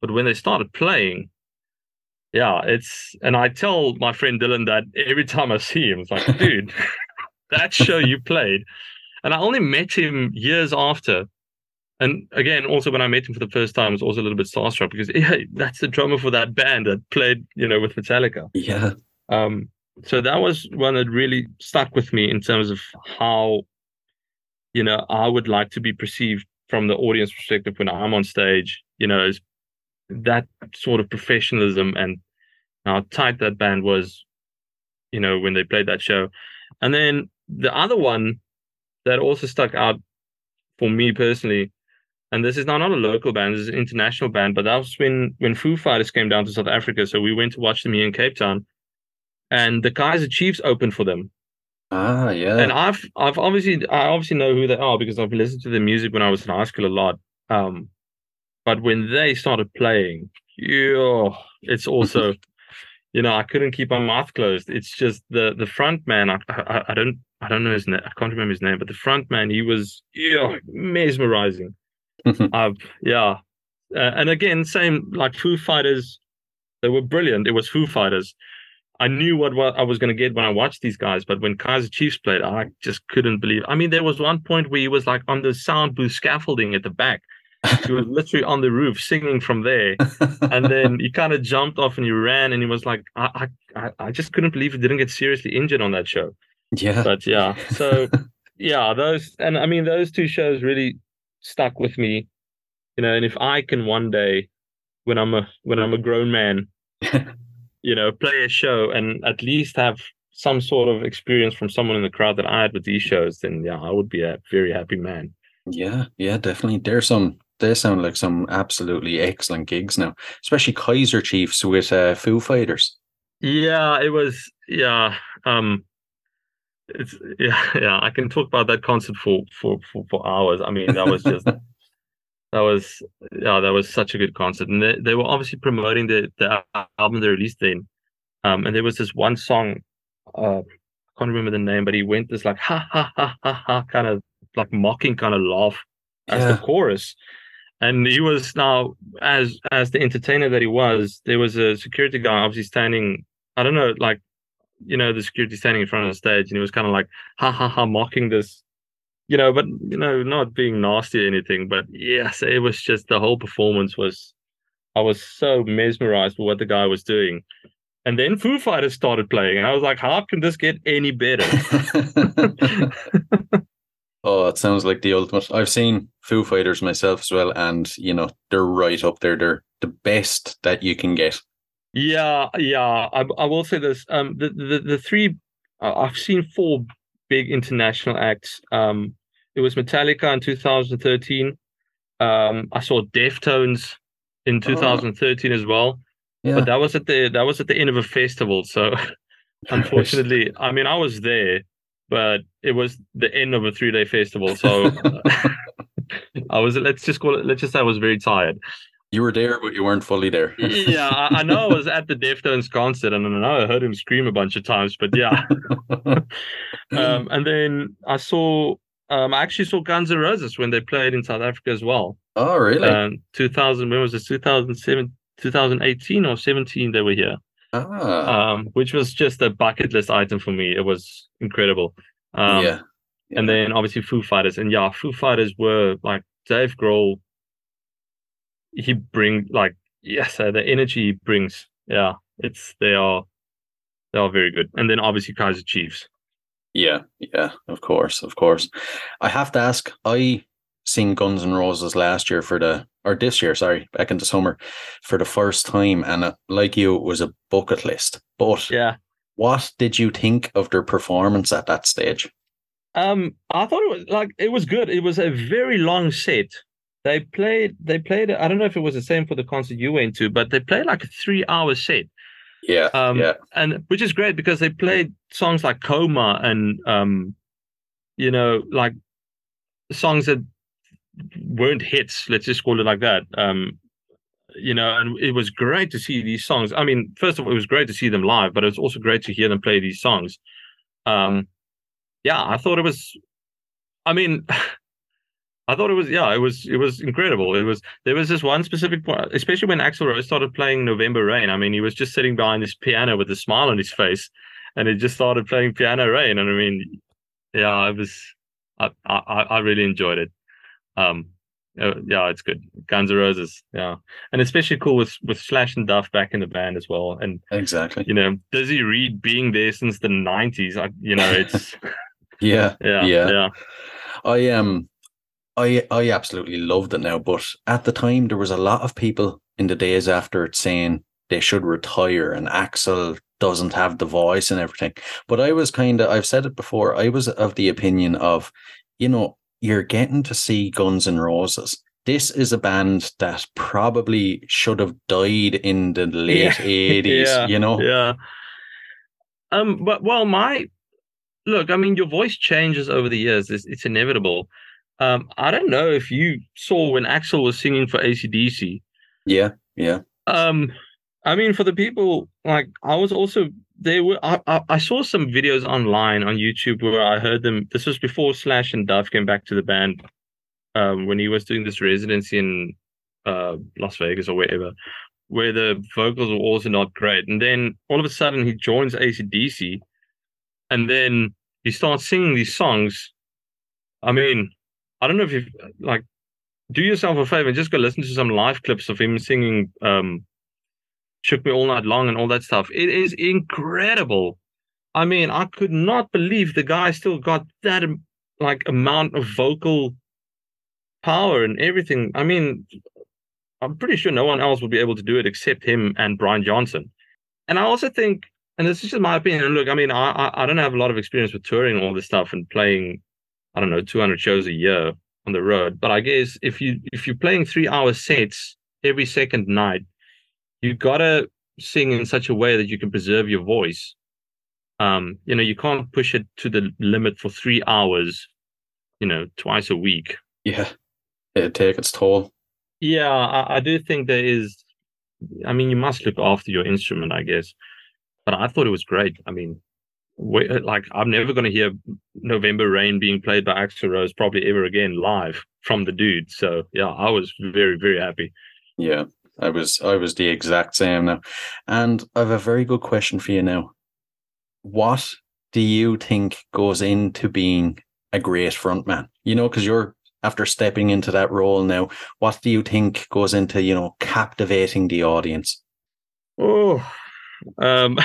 But when they started playing, yeah, it's and I tell my friend Dylan that every time I see him, it's like, dude, that show you played, and I only met him years after. And again, also when I met him for the first time, I was also a little bit starstruck because yeah, that's the drummer for that band that played, you know, with Metallica. Yeah. Um, so that was one that really stuck with me in terms of how, you know, I would like to be perceived from the audience perspective when I'm on stage. You know, as that sort of professionalism and how tight that band was. You know, when they played that show, and then the other one that also stuck out for me personally and this is now not a local band, this is an international band, but that was when when Foo Fighters came down to South Africa. So we went to watch them here in Cape Town. And the Kaiser Chiefs opened for them. Ah, yeah. And I've I've obviously I obviously know who they are because I've listened to their music when I was in high school a lot. Um but when they started playing, yo, it's also you know, I couldn't keep my mouth closed. It's just the the front man, I, I, I don't I don't know his name. I can't remember his name, but the front man, he was yeah, mesmerizing. uh, yeah. Uh, and again, same like Foo Fighters, they were brilliant. It was Foo Fighters. I knew what, what I was going to get when I watched these guys, but when Kaiser Chiefs played, I just couldn't believe. I mean, there was one point where he was like on the sound booth scaffolding at the back. he was literally on the roof singing from there, and then he kind of jumped off and he ran, and he was like, I, I, I just couldn't believe he didn't get seriously injured on that show. yeah. But yeah, so yeah, those and I mean those two shows really stuck with me, you know. And if I can one day, when I'm a when I'm a grown man, you know, play a show and at least have some sort of experience from someone in the crowd that I had with these shows, then yeah, I would be a very happy man. Yeah, yeah, definitely. There's some they sound like some absolutely excellent gigs now, especially Kaiser Chiefs with uh, Foo Fighters. Yeah, it was. Yeah, um, it's yeah, yeah. I can talk about that concert for for for, for hours. I mean, that was just that was yeah, that was such a good concert, and they, they were obviously promoting the the album they released then. Um, and there was this one song, uh, I can't remember the name, but he went this like ha ha ha ha ha kind of like mocking kind of laugh as Yeah. the chorus. And he was now as as the entertainer that he was, there was a security guy obviously standing, I don't know, like you know, the security standing in front of the stage and he was kind of like ha ha ha mocking this, you know, but you know, not being nasty or anything. But yes, it was just the whole performance was I was so mesmerized with what the guy was doing. And then Foo Fighters started playing, and I was like, how can this get any better? oh, it sounds like the ultimate. I've seen Foo Fighters myself as well, and you know they're right up there. They're the best that you can get. Yeah, yeah. I, I will say this. Um, the the, the three I've seen four big international acts. Um, it was Metallica in 2013. Um, I saw Deftones in 2013 as well, Yeah, but that was at the that was at the end of a festival. So unfortunately, I mean, I was there, but it was the end of a three day festival. So I was. Let's just call it. Let's just say I was very tired. You were there, but you weren't fully there. yeah, I, I know I was at the Deftones concert, and I know I heard him scream a bunch of times. But yeah, um, and then I saw, um, I actually saw Guns N' Roses when they played in South Africa as well. oh, really? Um, 2000, when was it? 2007, 2018 or 17 they were here, Ah, um, which was just a bucket list item for me. It was incredible. Um, yeah. and then obviously Foo Fighters, and yeah, Foo Fighters were like Dave Grohl. He bring like yes, uh, the energy he brings. Yeah, it's they are they are very good, and then obviously Kaiser Chiefs. Yeah, yeah, of course, of course. I have to ask, I seen Guns N' Roses last year for the or this year, sorry, back in the summer for the first time, and it, like you, it was a bucket list. But Yeah. what did you think of their performance at that stage? Um, I thought it was like it was good. It was a very long set. They played. They played. I don't know if it was the same for the concert you went to, but they played like a three-hour set. Yeah, Um, yeah, and which is great because they played songs like Coma and um, you know, like songs that weren't hits. Let's just call it like that. Um, you know, and it was great to see these songs. I mean, first of all, it was great to see them live, but it was also great to hear them play these songs. Um, yeah, I thought it was. I mean, I thought it was. Yeah, it was. It was incredible. It was. There was this one specific point, especially when Axl Rose started playing November Rain. I mean, he was just sitting behind this piano with a smile on his face, and he just started playing Piano Rain. And I mean, yeah, I was. I I, I really enjoyed it. Um, uh, yeah, it's good. Guns N' Roses, yeah, and especially cool with with Slash and Duff back in the band as well. And exactly. you know, Dizzy Reed being there since the '90s. I, you know, it's Yeah, yeah, Yeah. yeah. I um, I I absolutely loved it now. But at the time, there was a lot of people in the days after it saying they should retire, and Axl doesn't have the voice and everything. But I was kind of, I've said it before. I was of the opinion of, you know, you're getting to see Guns N' Roses. This is a band that probably should have died in the late Yeah. eighties. Yeah, You know, Yeah. Um, but well, my look, I mean, your voice changes over the years. It's, it's inevitable. Um, I don't know if you saw when Axl was singing for AC/DC. yeah, yeah, Um, I mean, for the people like I was also there were. I, I I saw some videos online on YouTube where I heard them. This was before Slash and Duff came back to the band. Um, when he was doing this residency in uh Las Vegas or wherever, where the vocals were also not great, and then all of a sudden he joins AC/DC, and then he starts singing these songs. I mean, I don't know if you like do yourself a favor and just go listen to some live clips of him singing um shook me all night long and all that stuff. It is incredible. I mean i could not believe the guy still got that um, like amount of vocal power and everything. I mean i'm pretty sure no one else would be able to do it except him and brian johnson. And i also think and this is just my opinion look i mean I i don't have a lot of experience with touring all this stuff and playing i don't know 200 shows a year on the road. But I guess if you if you're playing three hour sets every second night, you gotta sing in such a way that you can preserve your voice. Um, you know, you can't push it to the limit for three hours, you know, twice a week. yeah. It'd take its toll. Yeah, I, I do think there is I mean you must look after your instrument, I guess. But I thought it was great. I mean, we, like I'm never going to hear November Rain being played by Axl Rose probably ever again live from the dude. So yeah, I was very very happy. Yeah, I was I was the exact same now. And I have a very good question for you now. What do you think goes into being a great frontman? You know, because you're after stepping into that role now, what do you think goes into, you know, captivating the audience? Oh, um,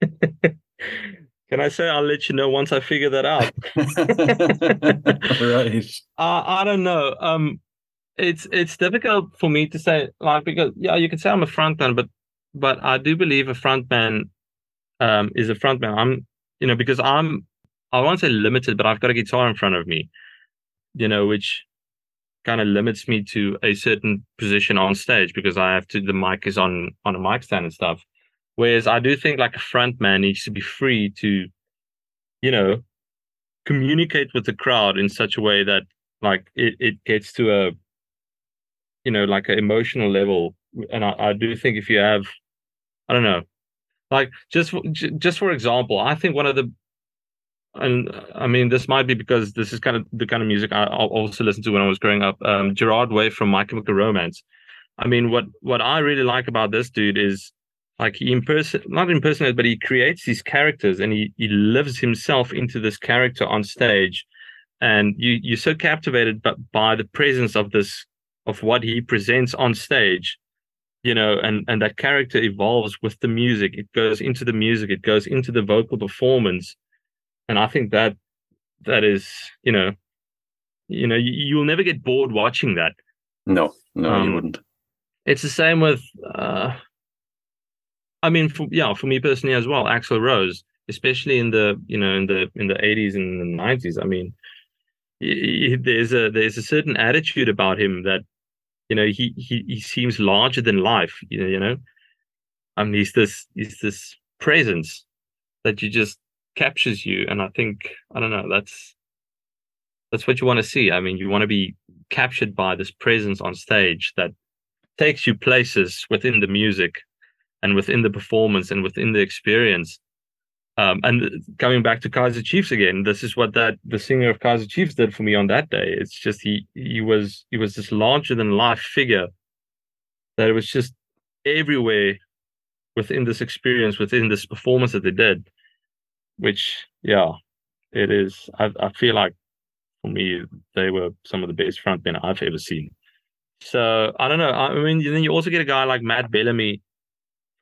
can I say I'll let you know once I figure that out? right. Uh, I don't know. Um, it's it's difficult for me to say, like because yeah, you can say I'm a frontman, but but I do believe a frontman um is a frontman. I'm you know because I'm I won't say limited, but I've got a guitar in front of me, you know, which kind of limits me to a certain position on stage because I have to the mic is on on a mic stand and stuff. Whereas I do think like a frontman needs to be free to, you know, communicate with the crowd in such a way that like it, it gets to a you know like an emotional level. And I, I do think if you have i don't know like just just for example i think one of the and i mean this might be because this is kind of the kind of music i also listened to when i was growing up um gerard way from my chemical romance. I mean, what what I really like about this dude is like he imperson not impersonates, but he creates these characters and he he lives himself into this character on stage, and you you're so captivated but by the presence of this of what he presents on stage you know and and that character evolves with the music. It goes into the music. It goes into the vocal performance. And i think that that is you know you know you, you'll never get bored watching that. No, no, you Um, wouldn't. it's the same with uh i mean for, yeah for me personally as well axl rose especially in the you know in the in the 80s and the 90s i mean y- there's a there's a certain attitude about him that you know he he, he seems larger than life you know you know? I mean he's this he's this presence that you just captures you and i think i don't know that's that's what you want to see. I mean you want to be captured by this presence on stage that takes you places within the music and within the performance and within the experience. Um, and coming back to Kaiser Chiefs again, this is what that the singer of Kaiser Chiefs did for me on that day. It's just he he was he was this larger than life figure that it was just everywhere within this experience, within this performance that they did. Which yeah, it is. I I feel like for me they were some of the best frontmen I've ever seen. So I don't know. I mean, then you also get a guy like Matt Bellamy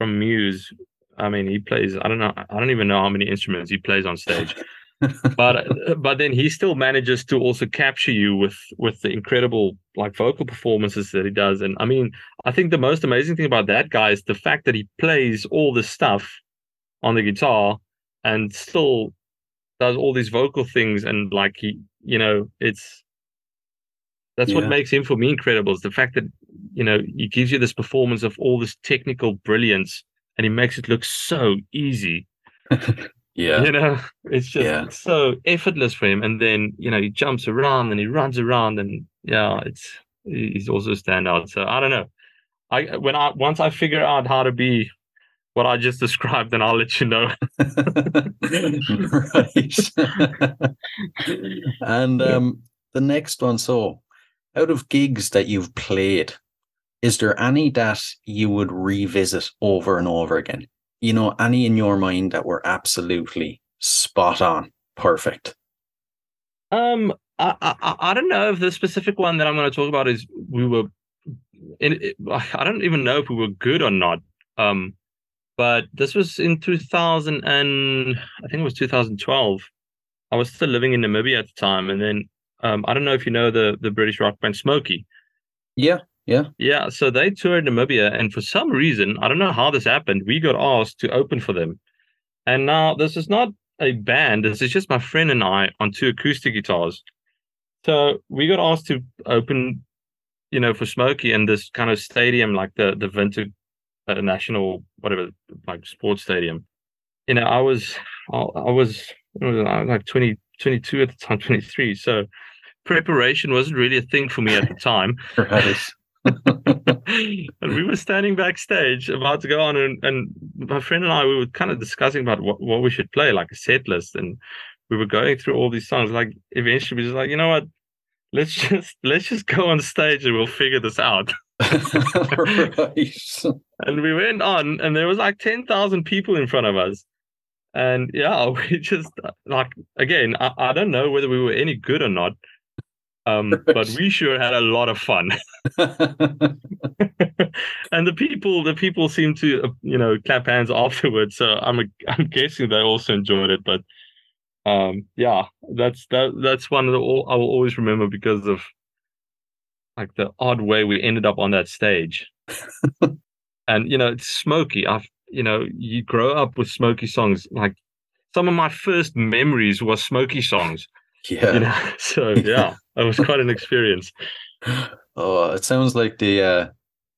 from Muse. I mean, he plays. I don't know. I don't even know how many instruments he plays on stage, but but then he still manages to also capture you with with the incredible like vocal performances that he does. And I mean, I think the most amazing thing about that guy is the fact that he plays all this stuff on the guitar and still does all these vocal things and like he, you know, it's that's what makes him for me incredible is the fact that you know he gives you this performance of all this technical brilliance and he makes it look so easy yeah. you know it's just Yeah. it's so effortless for him and then you know he jumps around and he runs around and yeah it's he's also a standout so i don't know i when i once i figure out how to be what i just described then i'll let you know right. and um, the next one. So, out of gigs that you've played, is there any that you would revisit over and over again? You know, any in your mind that were absolutely spot on, perfect. Um, I, I I don't know if the specific one that I'm going to talk about is we were. In, I don't even know if we were good or not. Um, but this was in 2000 and I think it was 2012. I was still living in Namibia at the time, and then um, I don't know if you know the the British rock band Smokie. Yeah, Yeah, Yeah. so they toured Namibia, and for some reason, I don't know how this happened, we got asked to open for them. And now this is not a band, this is just my friend and I on two acoustic guitars. So we got asked to open, you know, for Smokie in this kind of stadium, like the the Winter uh, National, whatever, like sports stadium. You know, I was, I, I was, I was like 20, 22 at the time, 23. So preparation wasn't really a thing for me at the time. right. And we were standing backstage about to go on and, and my friend and I we were kind of discussing about what, what we should play, like a set list. And we were going through all these songs. Like eventually we just like, you know what? Let's just let's just go on stage and we'll figure this out. right. And we went on and there was like ten thousand people in front of us. And yeah, we just like again, I, I don't know whether we were any good or not. Um, but we sure had a lot of fun. and the people the people seem to uh, you know clap hands afterwards so i'm i'm guessing they also enjoyed it but um yeah that's that that's one of the all i will always remember because of like the odd way we ended up on that stage. And you know it's Smokie. I've you know you grow up with Smokie songs. Like some of my first memories were Smokie songs yeah. you know so yeah it was quite an experience Oh, it sounds like the uh,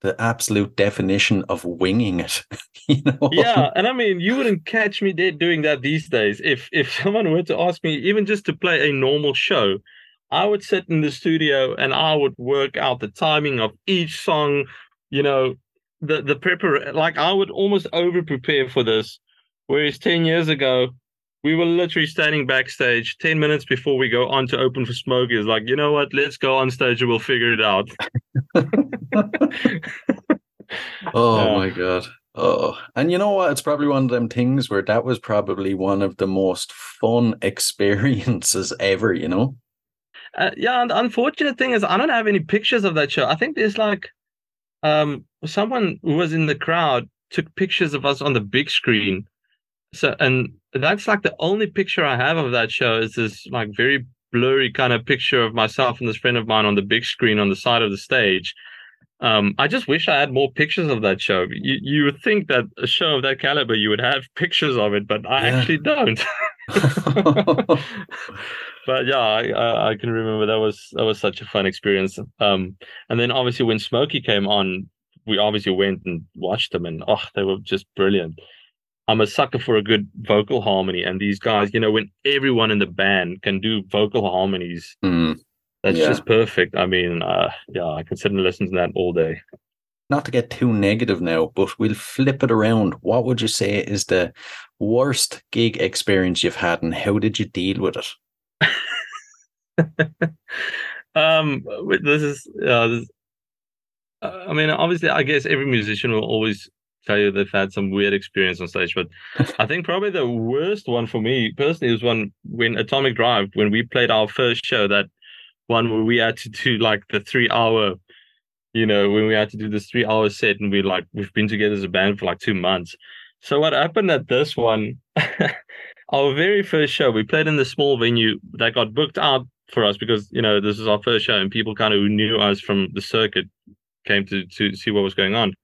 the absolute definition of winging it. you know? yeah and i mean you wouldn't catch me dead doing that these days if if someone were to ask me even just to play a normal show i would sit in the studio and i would work out the timing of each song you know the the prepar like i would almost over prepare for this whereas 10 years ago we were literally standing backstage 10 minutes before we go on to open for smokie is like you know what let's go on stage and we'll figure it out Oh Yeah. my god. Oh, and you know what? It's probably one of them things where that was probably one of the most fun experiences ever. You know? Uh, yeah, and the unfortunate thing is I don't have any pictures of that show. I think there's like um someone who was in the crowd took pictures of us on the big screen. So and that's like the only picture I have of that show is this like very blurry kind of picture of myself and this friend of mine on the big screen on the side of the stage. Um, I just wish I had more pictures of that show. You you would think that a show of that caliber you would have pictures of it, but I Yeah. actually don't. but yeah, I, I I can remember that was that was such a fun experience. Um, and then obviously when Smokie came on, we obviously went and watched them, and oh, they were just brilliant. I'm a sucker for a good vocal harmony, and these guys, you know, when everyone in the band can do vocal harmonies, Mm. that's Yeah. just perfect. I mean, uh, yeah, I can sit and listen to that all day. Not to get too negative now, but we'll flip it around. What would you say is the worst gig experience you've had, and how did you deal with it? um this is uh this, uh, i mean obviously i guess every musician will always tell you they've had some weird experience on stage but i think probably the worst one for me personally was one when atomic drive when we played our first show that one where we had to do like the three hour you know when we had to do this three hour set and we like we've been together as a band for like two months so what happened at this one our very first show we played in the small venue that got booked out for us because you know this is our first show and people kind of who knew us from the circuit came to to see what was going on.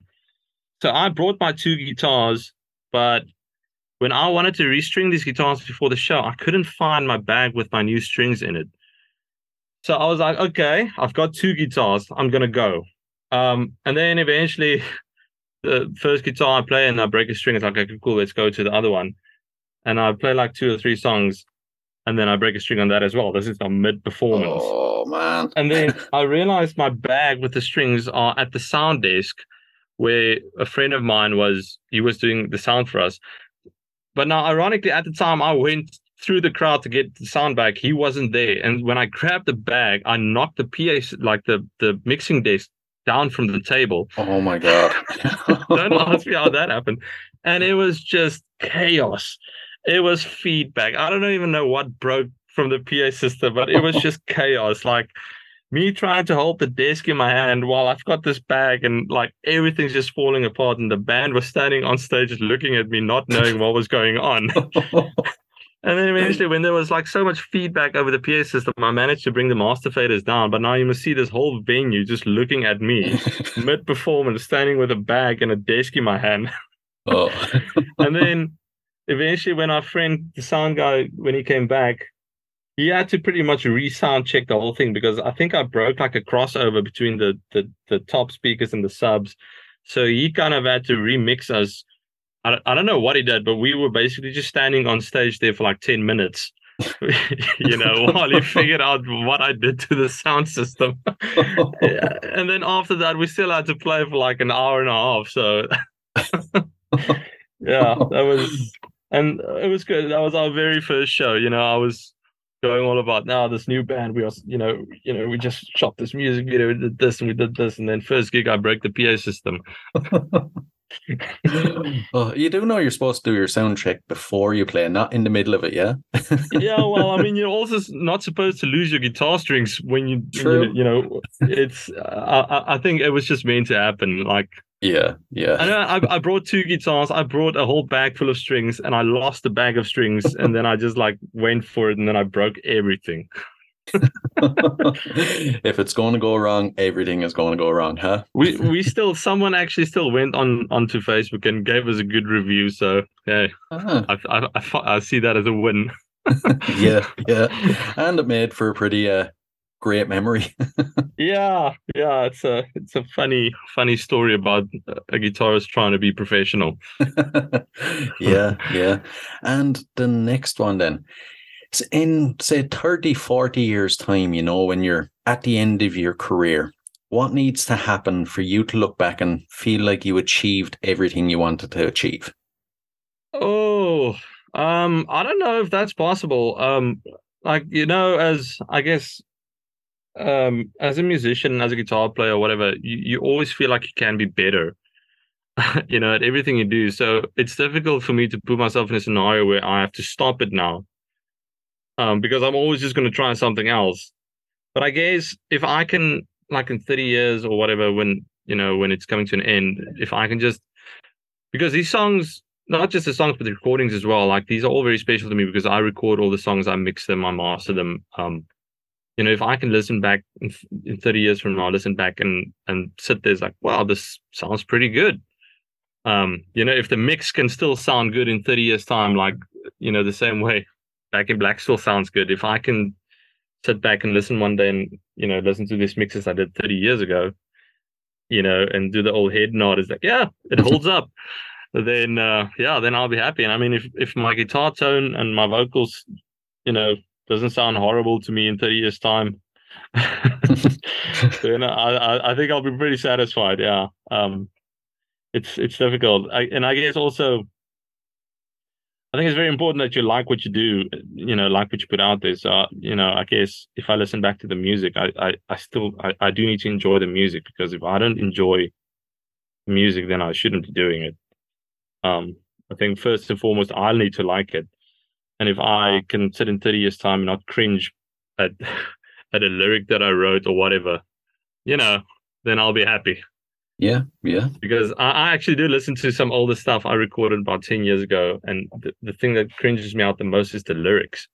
So I brought my two guitars, but when I wanted to restring these guitars before the show, I couldn't find my bag with my new strings in it. So I was like, okay, I've got two guitars, I'm gonna go. Um, and then eventually, the first guitar I play and I break a string, it's like, okay, cool, let's go to the other one. And I play like two or three songs, and then I break a string on that as well. This is a mid performance. Oh man! And then I realized my bag with the strings are at the sound desk where a friend of mine was, he was doing the sound for us. But now, ironically, at the time I went through the crowd to get the sound back, he wasn't there. And when I grabbed the bag, I knocked the PA, like the, the mixing desk down from the table. Oh my god! Don't ask me how that happened. And it was just chaos. It was feedback. I don't even know what broke from the PA system, but it was just chaos. Like me trying to hold the desk in my hand while I've got this bag and like everything's just falling apart. And the band was standing on stage just looking at me, not knowing what was going on. And then eventually, when there was like so much feedback over the PA system, I managed to bring the master faders down. But now you must see this whole venue just looking at me mid performance, standing with a bag and a desk in my hand. oh. and then eventually when our friend the sound guy when he came back he had to pretty much re-sound check the whole thing because i think i broke like a crossover between the the, the top speakers and the subs. So he kind of had to remix us. I, don't- I don't know what he did but we were basically just standing on stage there for like 10 minutes you know while he figured out what i did to the sound system. And then after that we still had to play for like an hour and a half so yeah that was and it was good. That was our very first show you know i was going all about now this new band we are you know you know we just shot this music video we did this and we did this and then first gig i broke the pa system oh, you do know you're supposed to do your sound check before you play, not in the middle of it, yeah? yeah well i mean you're also not supposed to lose your guitar strings when you True. you, you know it's I, I- I think it was just meant to happen like Yeah, yeah. I, know, I I brought two guitars. I brought a whole bag full of strings, and I lost the bag of strings. and then I just like went for it, and then I broke everything. if it's going to go wrong, everything is going to go wrong, huh? We we still someone actually still went on onto Facebook and gave us a good review. So yeah, Ah, I I, I, I see that as a win. yeah, yeah. And it made for a pretty uh, great memory. Yeah, yeah. It's a it's a funny funny story about a guitarist trying to be professional. yeah, yeah. And the next one then. In say 30, 40 years time, you know, when you're at the end of your career, what needs to happen for you to look back and feel like you achieved everything you wanted to achieve? Oh, um, I don't know if that's possible. Um, like you know, as I guess um, as a musician, as a guitar player, whatever, you, you always feel like you can be better, you know, at everything you do. So it's difficult for me to put myself in a scenario where I have to stop it now, um, because I'm always just going to try something else. But I guess if I can, like in 30 years or whatever, when you know when it's coming to an end, if I can just because these songs not just the songs but the recordings as well like these are all very special to me because i record all the songs i mix them i master them um you know if i can listen back in, in 30 years from now listen back and and sit there's like wow this sounds pretty good um you know if the mix can still sound good in 30 years time like you know the same way back in black still sounds good if i can sit back and listen one day and you know listen to these mixes i did 30 years ago you know and do the old head nod is like yeah it holds up then uh, yeah, then I'll be happy. And I mean, if if my guitar tone and my vocals, you know, doesn't sound horrible to me in thirty years' time, then I, I, I think I'll be pretty satisfied. Yeah, um, it's it's difficult, I, and I guess also. I think it's very important that you like what you do, you know, like what you put out there. So, you know, I guess if I listen back to the music, I, I, I still, I, I do need to enjoy the music because if I don't enjoy music, then I shouldn't be doing it. Um, I think first and foremost, I'll need to like it. And if I can sit in 30 years' time and not cringe at at a lyric that I wrote or whatever, you know, then I'll be happy. Yeah, yeah. Because I, I actually do listen to some older stuff I recorded about 10 years ago. And the, the thing that cringes me out the most is the lyrics.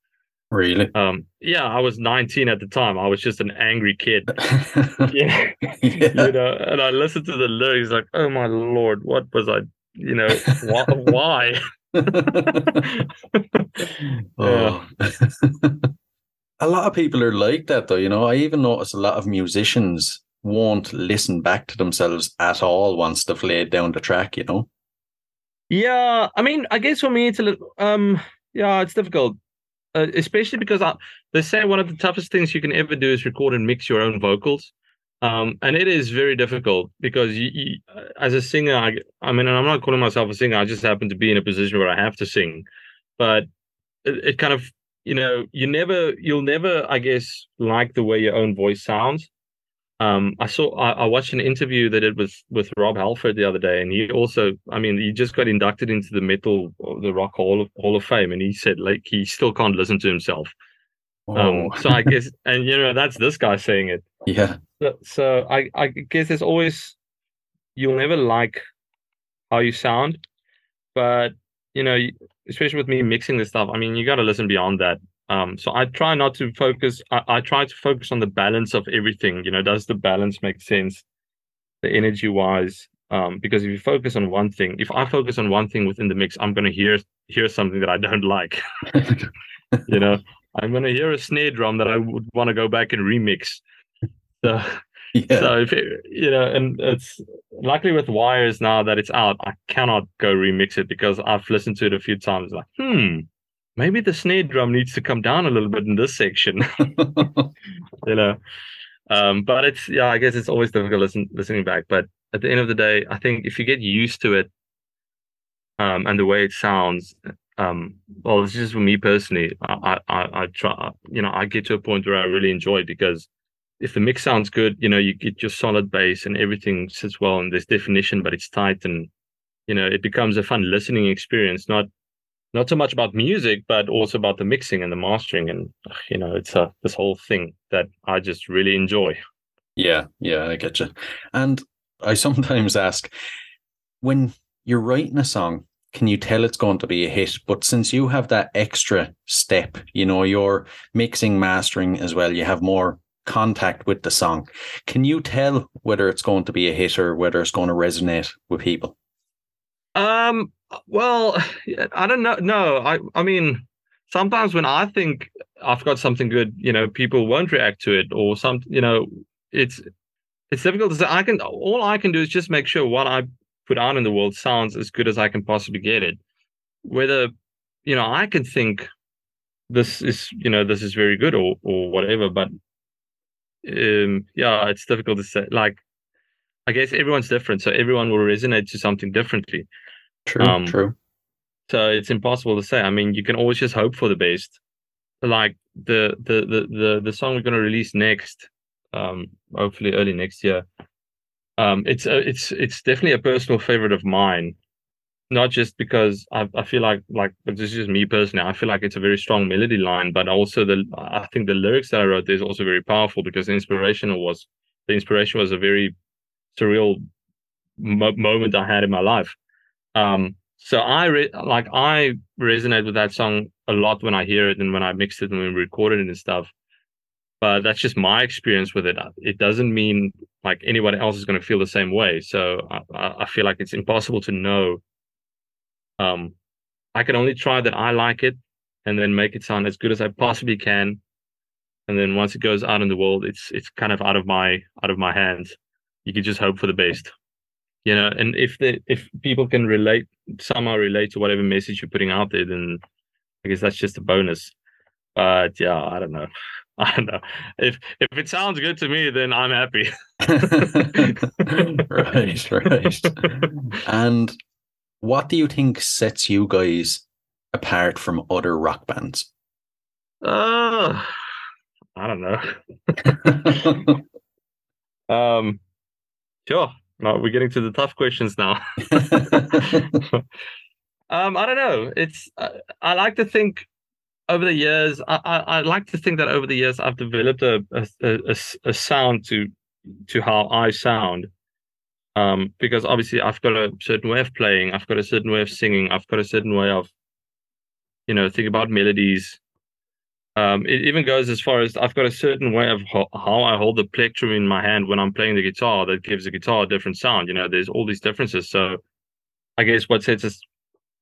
Really? Um, yeah, I was 19 at the time. I was just an angry kid. yeah. yeah. You know, and I listened to the lyrics like, oh my lord, what was I you know wh- why oh. a lot of people are like that though you know. I even notice a lot of musicians won't listen back to themselves at all once they've laid down the track you know? Yeah i mean i guess for me it's a little um yeah it's difficult uh, especially because I, they say one of the toughest things you can ever do is record and mix your own vocals um, and it is very difficult because you, you, as a singer, I, I mean, I'm not calling myself a singer. I just happen to be in a position where I have to sing, but it, it kind of, you know, you never, you'll never, I guess, like the way your own voice sounds. Um, I saw, I, I watched an interview that it was with Rob Halford the other day, and he also, I mean, he just got inducted into the metal, the Rock Hall of, Hall of Fame, and he said like he still can't listen to himself. Oh. Um, so I guess, and you know, that's this guy saying it. yeah So, so I, I guess there's always you'll never like how you sound, but you know, especially with me mixing this stuff, I mean, you got to listen beyond that. Um, so I try not to focus. I, I try to focus on the balance of everything. You know, does the balance make sense, the energy wise? Um, because if you focus on one thing, if I focus on one thing within the mix, I'm gonna hear hear something that I don't like. you know, I'm gonna hear a snare drum that I would want to go back and remix. So yeah so if it, you know, and it's luckily with wires now that it's out, I cannot go remix it because I've listened to it a few times. Like, hmm, maybe the snare drum needs to come down a little bit in this section. you know, um, but it's yeah, I guess it's always difficult listen, listening back. But at the end of the day, I think if you get used to it, um, and the way it sounds, um, well, it's just for me personally. I, I, I try, you know, I get to a point where I really enjoy because if the mix sounds good, you know, you get your solid bass and everything sits well and there's definition, but it's tight and you know, it becomes a fun listening experience. Not not so much about music, but also about the mixing and the mastering, and you know, it's a this whole thing that I just really enjoy. Yeah, yeah, I get you. And I sometimes ask when you're writing a song, can you tell it's going to be a hit? But since you have that extra step, you know, you're mixing, mastering as well, you have more contact with the song. Can you tell whether it's going to be a hit or whether it's going to resonate with people? Um, well, I don't know. No, I, I mean, sometimes when I think I've got something good, you know, people won't react to it, or some, you know, it's it's difficult to say. I can all I can do is just make sure what I put out in the world sounds as good as I can possibly get it. Whether, you know, I can think this is, you know, this is very good or or whatever, but um, yeah, it's difficult to say. Like, I guess everyone's different, so everyone will resonate to something differently. True, Um, true. So it's impossible to say. I mean, you can always just hope for the best. Like the the the the, the song we're going to release next, um, hopefully early next year. Um, it's a, it's it's definitely a personal favorite of mine, not just because I, I feel like like this is just me personally. I feel like it's a very strong melody line, but also the I think the lyrics that I wrote there is also very powerful because the inspiration was the inspiration was a very surreal mo- moment I had in my life. Um, so I re- like I resonate with that song a lot when I hear it and when I mixed it and when we recorded it and stuff. But that's just my experience with it. It doesn't mean like anyone else is going to feel the same way. So I, I feel like it's impossible to know. Um, I can only try that I like it and then make it sound as good as I possibly can. And then once it goes out in the world, it's it's kind of out of my out of my hands. You can just hope for the best you know and if the if people can relate somehow relate to whatever message you're putting out there then i guess that's just a bonus but yeah i don't know i don't know if if it sounds good to me then i'm happy right, right. And what do you think sets you guys apart from other rock bands? uh, i don't know um sure no, we're getting to the tough questions now. um, I don't know. It's uh, I like to think over the years. I, I, I like to think that over the years I've developed a a, a, a sound to to how I sound. Um, because obviously I've got a certain way of playing, I've got a certain way of singing, I've got a certain way of, you know, think about melodies. Um, it even goes as far as I've got a certain way of ho- how I hold the plectrum in my hand when I'm playing the guitar that gives the guitar a different sound. You know, there's all these differences. So I guess what sets us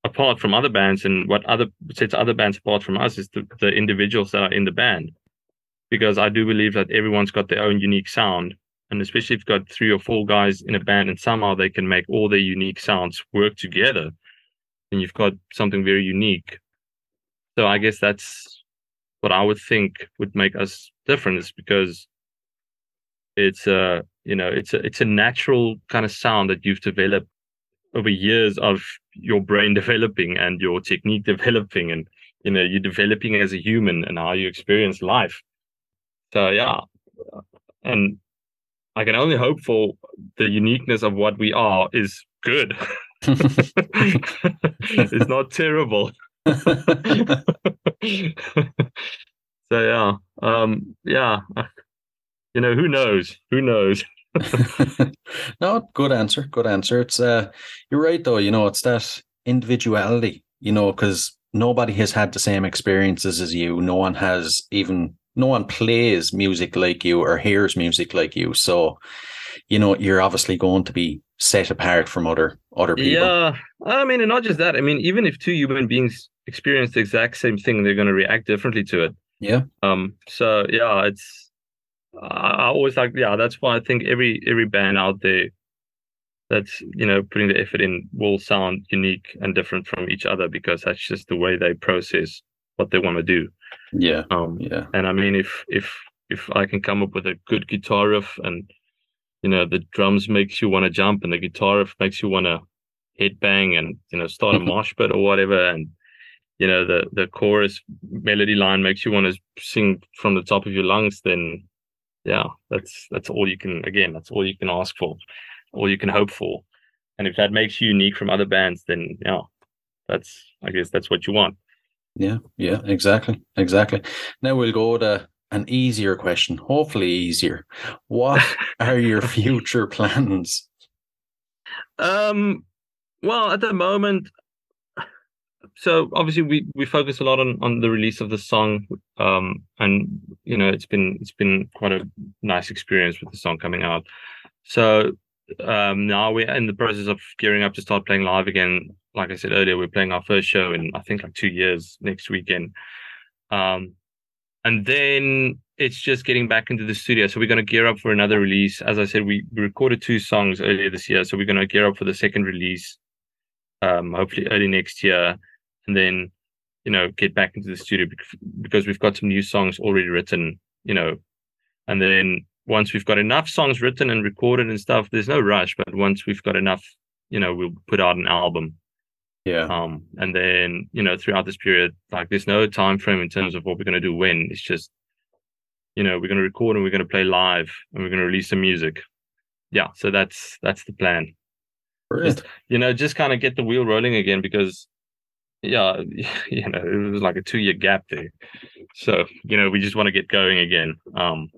apart from other bands and what other sets other bands apart from us is the, the individuals that are in the band. Because I do believe that everyone's got their own unique sound. And especially if you've got three or four guys in a band and somehow they can make all their unique sounds work together, then you've got something very unique. So I guess that's what I would think would make us different is because it's a you know it's a it's a natural kind of sound that you've developed over years of your brain developing and your technique developing and you know you're developing as a human and how you experience life. So yeah. And i can only hope for the uniqueness of what we are is good. It's not terrible. So yeah. Um yeah. You know who knows? Who knows no, good answer. Good answer. It's uh, you're right though. You know, it's that individuality. You know, because nobody has had the same experiences as you. No one has even. No one plays music like you or hears music like you. So, you know, you're obviously going to be set apart from other other people. Yeah, I mean, and not just that. I mean, even if two human beings experience the exact same thing, they're going to react differently to it. Yeah. Um. So yeah, it's. I always like yeah. That's why I think every every band out there that's you know putting the effort in will sound unique and different from each other because that's just the way they process what they want to do. Yeah. Um. Yeah. And I mean, if if if I can come up with a good guitar riff and you know the drums makes you want to jump and the guitar riff makes you want to headbang and you know start a mosh pit or whatever and you know the the chorus melody line makes you want to sing from the top of your lungs then yeah that's that's all you can again that's all you can ask for all you can hope for and if that makes you unique from other bands then yeah that's i guess that's what you want Yeah, yeah, exactly, exactly. Now we'll go to an easier question, hopefully easier. What are your future plans? Um, well, at the moment, so obviously we we focus a lot on on the release of the song, um, and you know it's been it's been quite a nice experience with the song coming out. So um, now we're in the process of gearing up to start playing live again. Like I said earlier, we're playing our first show in I think like two years next weekend. Um, and then it's just getting back into the studio. So we're going to gear up for another release. As I said, we recorded two songs earlier this year, so we're going to gear up for the second release, um, hopefully early next year, and then you know get back into the studio because we've got some new songs already written. You know, and then once we've got enough songs written and recorded and stuff, there's no rush. But once we've got enough, you know, we'll put out an album. Yeah, Um, and then you know throughout this period, like there's no time frame in terms of what we're going to do when. It's just you know, we're going to record and we're going to play live and we're going to release some music. Yeah, so that's that's the plan. Brilliant. You know, just kind of get the wheel rolling again because, yeah, you know, it was like a two year gap there. So you know, we just want to get going again. Um,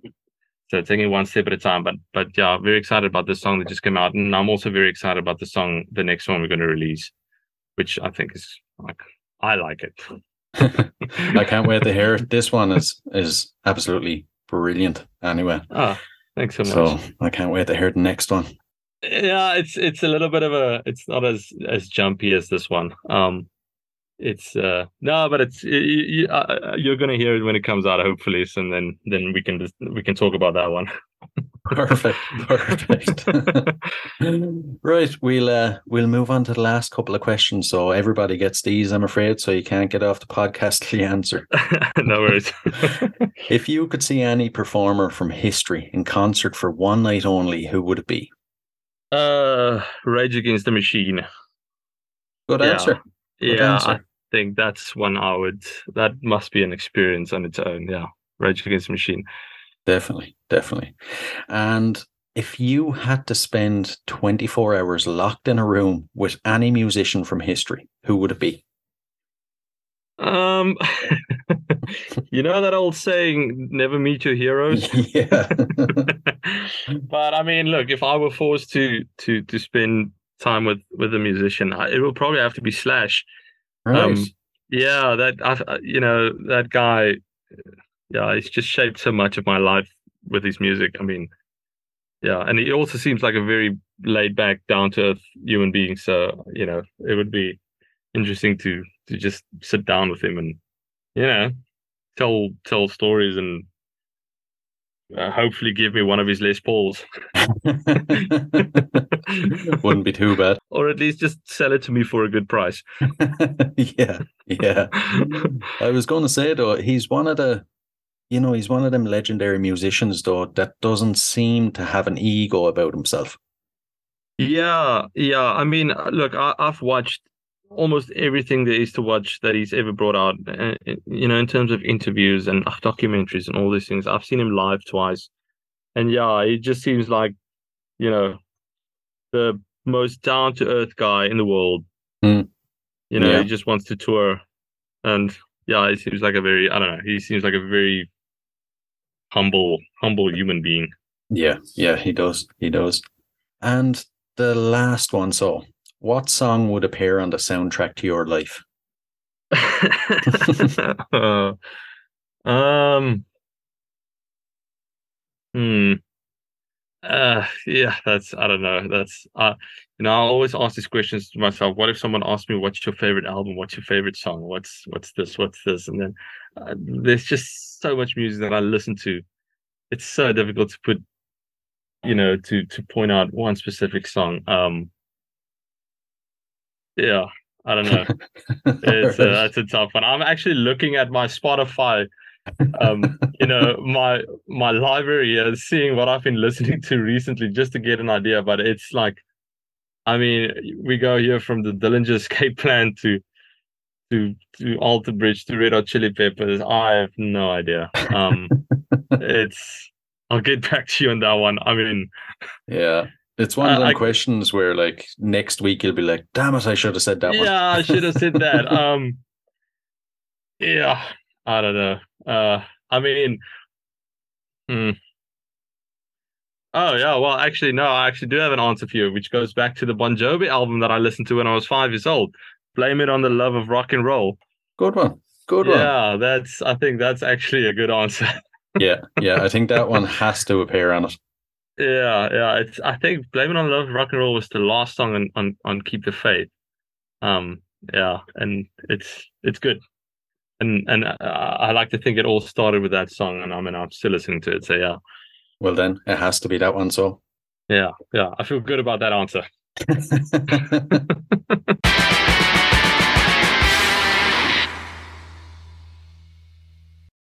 so taking one step at a time. But but yeah, very excited about this song that just came out, and I'm also very excited about the song, the next one we're going to release, which I think is like I like it. I can't wait to hear it. This one is is absolutely brilliant. Anyway, Ah, thanks so much. so I can't wait to hear the next one. yeah it's it's a little bit of a it's not as as jumpy as this one um it's uh no but it's you, you, uh, you're gonna hear it when it comes out hopefully so and then then we can just we can talk about that one Perfect, perfect. right, we'll uh, we'll move on to the last couple of questions. So everybody gets these, I'm afraid. So you can't get off the podcast till you answer. no worries If you could see any performer from history in concert for one night only, who would it be? uh rage against the machine Good Yeah. answer. Good yeah i think that's one i would that must be an experience on its own yeah rage against the machine Definitely, definitely. And if you had to spend 24 hours locked in a room with any musician from history, who would it be? um you know that old saying never meet your heroes yeah. but I mean, look, if I were forced to to to spend time with with a musician, I- it will probably have to be Slash. right. Um, Yeah, that I've uh, you know that guy. Yeah, he's just shaped so much of my life with his music. I mean, yeah, and he also seems like a very laid back, down to earth human being. So you know, it would be interesting to to just sit down with him and you know tell tell stories and uh, hopefully give me one of his Les Pauls. Wouldn't be too bad. or at least just sell it to me for a good price. yeah, yeah. I was going to say though, he's one of the, you know, he's one of them legendary musicians though that doesn't seem to have an ego about himself. yeah, yeah. I mean, uh, look, I, I've watched almost everything there is to watch that he's ever brought out. Uh, uh, you know, in terms of interviews and uh, documentaries and all these things. I've seen him live twice, and yeah, he just seems like, you know, the most down to earth guy in the world. Hmm. You know, Yeah. he just wants to tour, and yeah, he seems like a very I don't know. He seems like a very humble, humble human being. Yeah, yeah, he does. He does. And the last one, so what song would appear on the soundtrack to your life? Um. Hmm. Uh, yeah, that's I don't know. That's uh, you know, I always ask these questions to myself. What if someone asked me, "What's your favorite album? What's your favorite song? What's what's this? What's this?" And then uh, there's just so much music that I listen to. It's so difficult to put, you know, to to point out one specific song. Um. Yeah, I don't know. It's uh, that's a tough one. I'm actually looking at my Spotify, um, you know, my my library, uh, seeing what I've been listening to recently, just to get an idea. But it's like, I mean, we go here from the Dillinger Escape Plan to to to Alter Bridge to Red Hot Chili Peppers. I have no idea. Um, it's. I'll get back to you on that one. I mean, yeah. It's one of Uh, them questions where like next week you'll be like, damn it, I should have said that yeah, I should have said that. Um, yeah, I don't know. Uh, I mean, hmm. Oh yeah, well, actually, no, I actually do have an answer for you, which goes back to the Bon Jovi album that I listened to when I was five years old. Blame it on the love of rock and roll. Good one. Good one. yeah, that's. I think that's actually a good answer. Yeah, yeah. I think that one has to appear on it. Yeah, yeah. It's. I think "Blame It on Love Rock and Roll" was the last song on on, on "Keep the Faith." Um, yeah, and it's it's good, and and uh, I like to think it all started with that song, and I mean I'm still listening to it. So yeah, Well, then it has to be that one. So, yeah, yeah. I feel good about that answer.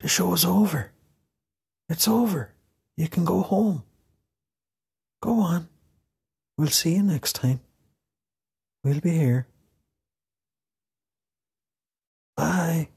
The show is over. It's over. You can go home. Go on. We'll see you next time. We'll be here. Bye.